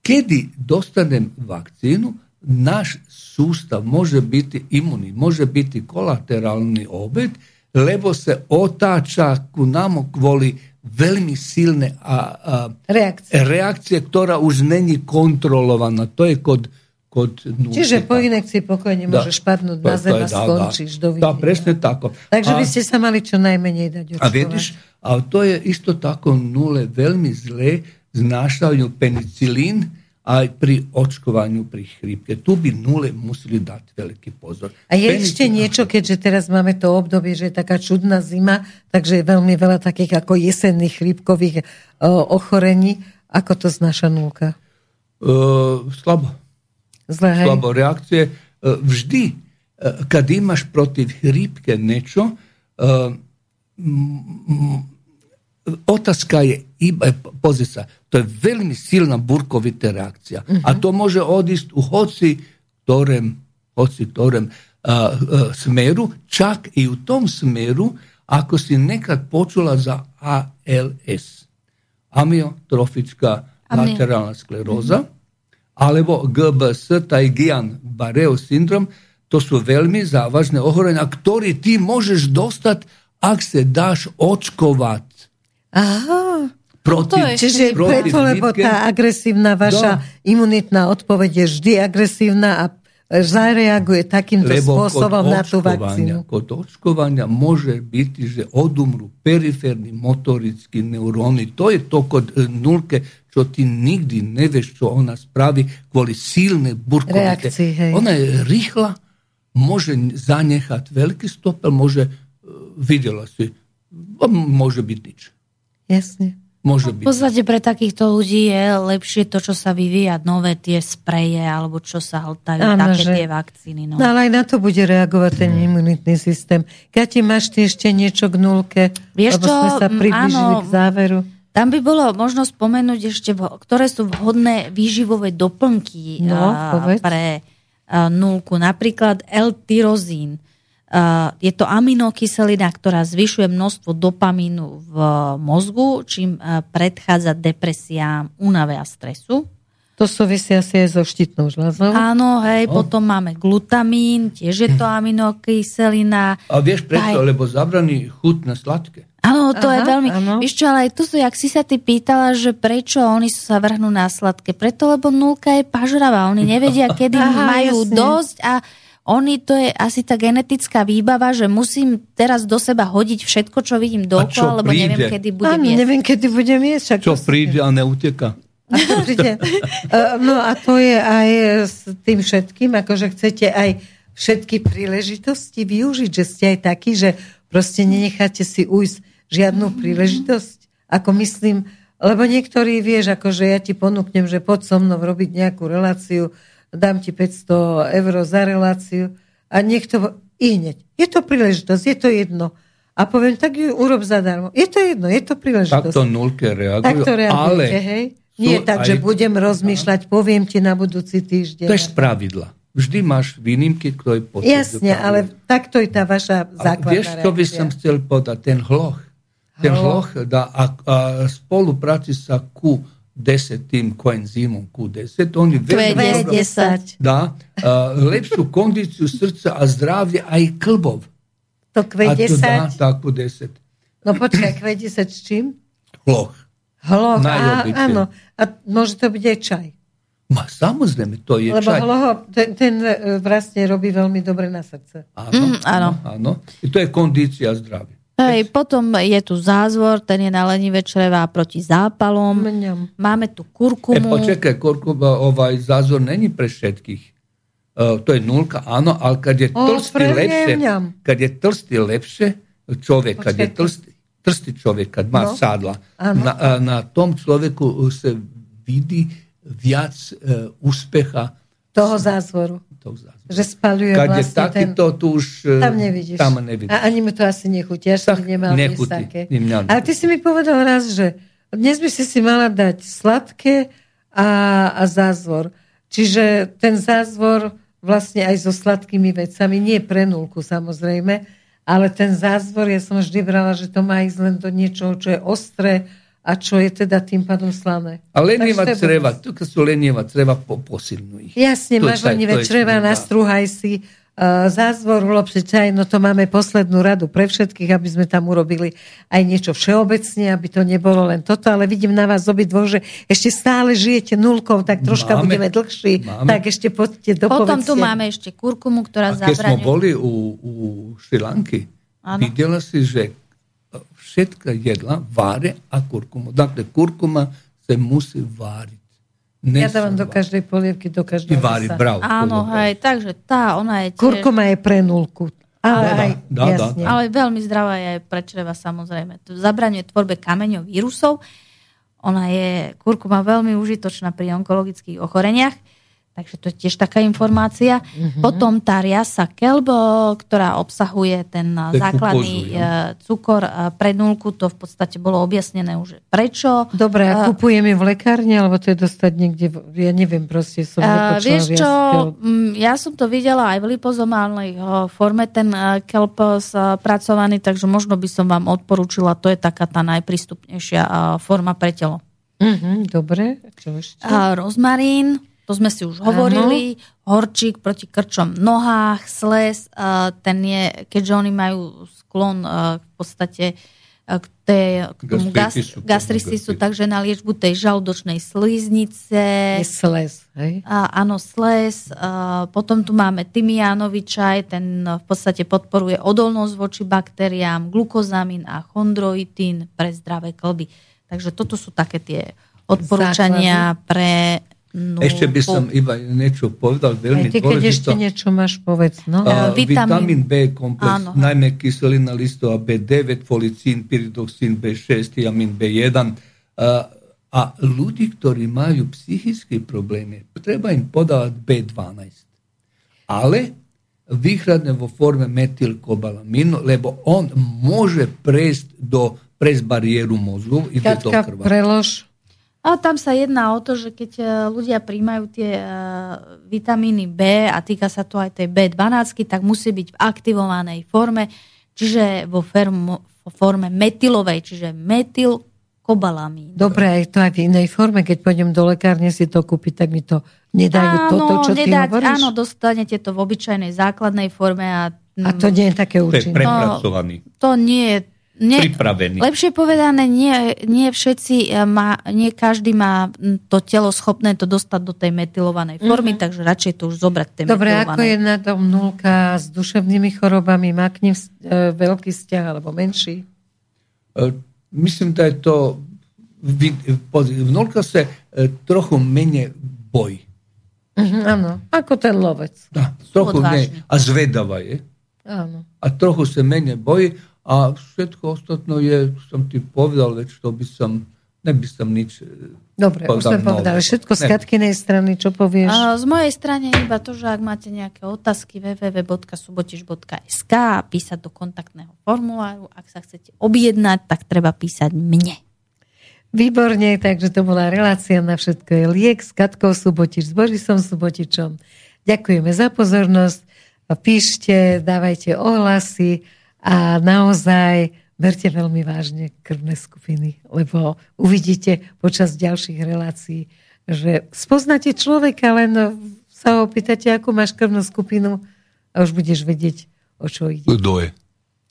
kedi dostanem vakcinu, naš sustav može biti imunný, može biti kolateralni obet, lebo se otača ku namo kvoli veľmi silné a, a reakcie. reakcie, ktorá už není kontrolovaná. To je kod kod nulky. Čiže po inekcii pokojne Da. môžeš padnúť To- na zem a da, da. skončíš. Dovidenia. Da, presne tako. Takže A- by ste sa mali čo najmenej dať A očkovať. vidiš, a to je isto tako nule veľmi zle znášajú penicilín aj pri očkovanju pri chrípke. Tu by nule museli dať veľký pozor. A je Penicilín- ešte niečo, keďže teraz máme to obdobie, že je taká čudná zima, takže je veľmi veľa takých ako jesenných chrípkových o, ochorení. Ako to znáša nulka? Uh, slabo. Zle, hej? slabo reakcije. Uh, vždy, uh, kad imaš protiv hrípke nečo, uh, otázka je, otaska je i pozica. To je velmi silna burkovita reakcija. Uh-huh. A mhm. to može odist u hoci torem, hoci torem a, a, smeru. Čak i u tom smeru ako si nekad počula za ALS. Amiotrofička Amne. lateralna skleroza. Mhm. Uh-huh. Alebo GBS, taj Gijan Bareo sindrom. To su velmi zavažne ohorenja, ktori ti možeš dostat ak se daš očkovat Aha, proti, je- čiže proti preto, lebo tá agresívna vaša Da. imunitná odpoveď je vždy agresívna a zareaguje takýmto Lebo spôsobom na tú vakcínu. kod očkovania može biti, že odumru periferni motorički neuroni. To je to kod e, nulke, čo ti nigdy ne veš čo ona spravi kvôli silne burkovite. Reakcii. Ona je rihla, može zanjehati veliki stopel, može, e, vidjela si, može biti nič. Jasne. Može V biti. podstate pre takýchto ľudí je lepšie to, čo sa vyvíja, nové tie spreje, alebo čo sa hltajú, Áno, také že- tie vakcíny. No. No ale aj na to bude reagovať ten imunitný systém. Kati, máš ty ešte niečo k nulke? Vieš Lebo sme čo, sa mm, približili áno. k záveru. Tam by bolo možno spomenúť ešte, ktoré sú vhodné výživové doplnky No, povedz. pre nulku. Napríklad L-tyrozín. A, Je to aminokyselina, ktorá zvyšuje množstvo dopamínu v mozgu, čím a, predchádza depresiám, únave a stresu. To súvisí asi aj so štítnou žľazou. Áno, hej, potom máme glutamín, tiež je to aminokyselina. A vieš prečo? Aj- Lebo zabraní chut na sladké. Áno, to Aha, je veľmi... áno. Vieš čo, ale aj tu jak si sa ty pýtala, že prečo oni sa vrhnú na sladké. Preto, lebo nulka je pažravá. Oni nevedia, kedy Aha, majú jasne. dosť a oni, to je asi tá genetická výbava, že musím teraz do seba hodiť všetko, čo vidím A čo dookola, lebo neviem, príde? kedy budem Áno, jesť. neviem, kedy budem jesť. Však Čo príde a neuteka. A to príde. Eh, No a to je aj s tým všetkým, akože chcete aj všetky príležitosti využiť, že ste aj takí, že proste nenecháte si ujsť žiadnu príležitosť. Ako myslím, lebo niektorí vieš, akože ja ti ponúknem, že poď so mnou robiť nejakú reláciu, dám ti 500 eur za reláciu a niekto i hneď. Je to príležitosť, je to jedno. A poviem, tak ju urob zadarmo. Je to jedno, je to príležitosť. Takto nulke reagujú, Tak to ale hej? Nie tak, aj- že budem rozmýšľať, poviem ti na budúci týždeň. To je z pravidla. Vždy máš výnimky, ktoré potvrdujú Jasne, ale takto je tá vaša A základná vieš, čo by som chcel povedať? Ten hloch. Ten Hloch. da, a, a spolupráci sa Q10, tým koenzimom Q10, oni veľmi dobro Q10. dá a, lepšiu kondíciu srdca a zdravie aj klbov. To A to dá Q10? tak Q10. No počkaj, Q10 s čím? Hloch. Hloch, a, áno. A môže to byť aj čaj. Ma samozrejme, to je Lebo čaj. hloho, ten, ten e, vlastne robí veľmi dobre na srdce. Áno, Mm, áno. áno. I to je kondícia zdravia. Hej, potom je tu zázvor, ten je na lenivé čreva proti zápalom. Mňam. Máme tu E, kurkumu. počekaj, Korkuba, ovaj zázor není pre všetkých. E, to je nulka, áno, ale kad je tlstý lepšie, kad je tlstý lepšie, človek, kad je tlstý, tlstý človek, kad má No. sadla, Áno. na, a, na tom človeku se vidí viac e, úspecha Toho zázvoru. Toho zázoru. Že spaľuje Kad je vlastne ten... takýto, tu už e, Tam nevidíš. Tam nevidíš. A ani mu to asi nechutí. Som Tak nemal nechutí. také. Mňa Ale ty si mi povedal raz, že dnes by si si mala dať sladké a, a zázvor. Čiže ten zázvor vlastne aj so sladkými vecami, nie pre nulku samozrejme, ale ten zázvor, ja som vždy brala, že to má ísť len do niečoho, čo je ostré a čo je teda tým pádom slané. A leniva Takže blbosť. tu kad su leniva creva, po, posilnu ih. Jasne, To máš lenivé čreva, nastrúhaj si zázvor, ulepšiť čaj, no to máme poslednú radu pre všetkých, aby sme tam urobili aj niečo všeobecne, aby to nebolo len toto, ale vidím na vás obidvoch, že ešte stále žijete nulkou, tak troška máme, budeme dlhší, máme. tak ešte poďte do Potom tu máme ešte kurkumu, ktorá zabraňuje. keď sme boli u, u Šrilanky, videla si, že všetka jedla váre a kurkumu. Dakle, kurkuma se musí váriť. Ja dávam do každej polievky, do každého vári, bravo. Áno, hej, takže tá, ona je tiež... Kurkuma je pre nulku. Ale, aj, dá, dá, dá. ale veľmi zdravá je aj pre čreva samozrejme. To zabraňuje tvorbe kameňov vírusov. Ona je, kurkuma veľmi užitočná pri onkologických ochoreniach. Takže to je tiež taká informácia. Mm-hmm. Potom tá riasa kelbo, ktorá obsahuje ten Te základný kupozu, cukor pre nulku, to v podstate bolo objasnené už prečo. Dobre, a kupujeme v lekárni, alebo to je dostať niekde, ja neviem, proste som uh, Vieš čo, ja som to videla aj v lipozomálnej forme, ten kelp spracovaný, takže možno by som vám odporúčila, to je taká tá najprístupnejšia forma pre telo. Mm-hmm, dobre, čo ešte? Uh, rozmarín, to sme si už hovorili, Aha. horčík proti krčom nohách, sles, ten je, keďže oni majú sklon v podstate k, tej, k tomu gastritisu, gastritisu takže na liečbu tej žalúdočnej sliznice. Je sles, hej? A, áno, sles. A, potom tu máme tymiánový čaj, ten v podstate podporuje odolnosť voči baktériám, glukozamín a chondroitín pre zdravé klby. Takže toto sú také tie odporúčania Základy. pre No, ešte by som iba niečo povedal veľmi ty, keď ešte niečo máš, povedz. No. Uh, vitamín B komplex, áno. najmä kyselina listová B9, folicín, pyridoxín B6, tiamín B1. Uh, a ľudí, ktorí majú psychické problémy, treba im podávať B12. Ale výhradne vo forme metylkobalamínu, lebo on môže prejsť do prejsť bariéru mozgu. Ide Katka, do krva. prelož. A tam sa jedná o to, že keď e, ľudia príjmajú tie uh, vitamíny B a týka sa to aj tej B12, tak musí byť v aktivovanej forme, čiže vo, fermo, vo forme metylovej, čiže metyl kobalamín. Dobre, aj to aj v inej forme, keď pôjdem do lekárne si to kúpiť, tak mi to nedajú áno, toto, čo nedať, ty hovoríš? Áno, dostanete to v obyčajnej základnej forme. A, a to nie je také účinné. To je prepracovaný. No, to nie je nie, pripravený. Lepšie povedané, nie, nie všetci e, má, nie každý má to telo schopné to dostať do tej metylovanej formy, mm-hmm. takže radšej to už zobrať tej Dobre, ako je na tom nulka s duševnými chorobami? Má k ním e, veľký vzťah alebo menší? E, myslím, že je to v nulka sa e, trochu menej bojí. Mm-hmm, áno, ako ten lovec. Dá, trochu menej. A zvedavá je. Áno. A trochu sa menej bojí a všetko ostatné je, som ti povedal, veď to by som, neby som nič e, Dobre, už sme povedali všetko z Katkinej strany, čo povieš? A z mojej strany iba to, že ak máte nejaké otázky www.subotiš.sk písať do kontaktného formuláru, ak sa chcete objednať, tak treba písať mne. Výborne, takže to bola relácia na všetko je liek s Katkou Subotič, s Borisom Subotičom. Ďakujeme za pozornosť. Píšte, dávajte ohlasy a naozaj berte veľmi vážne krvné skupiny, lebo uvidíte počas ďalších relácií, že spoznáte človeka, len sa ho opýtate, ako máš krvnú skupinu a už budeš vedieť, o čo ide. Kto je?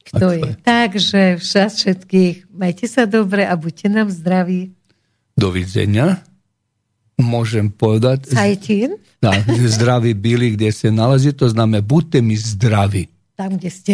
Kto je. je. Takže všas všetkých, majte sa dobre a buďte nám zdraví. Dovidenia. Môžem povedať. Sajtín? Na, zdraví byli, kde sa nalazí, to znamená, buďte mi zdraví. Tam, kde ste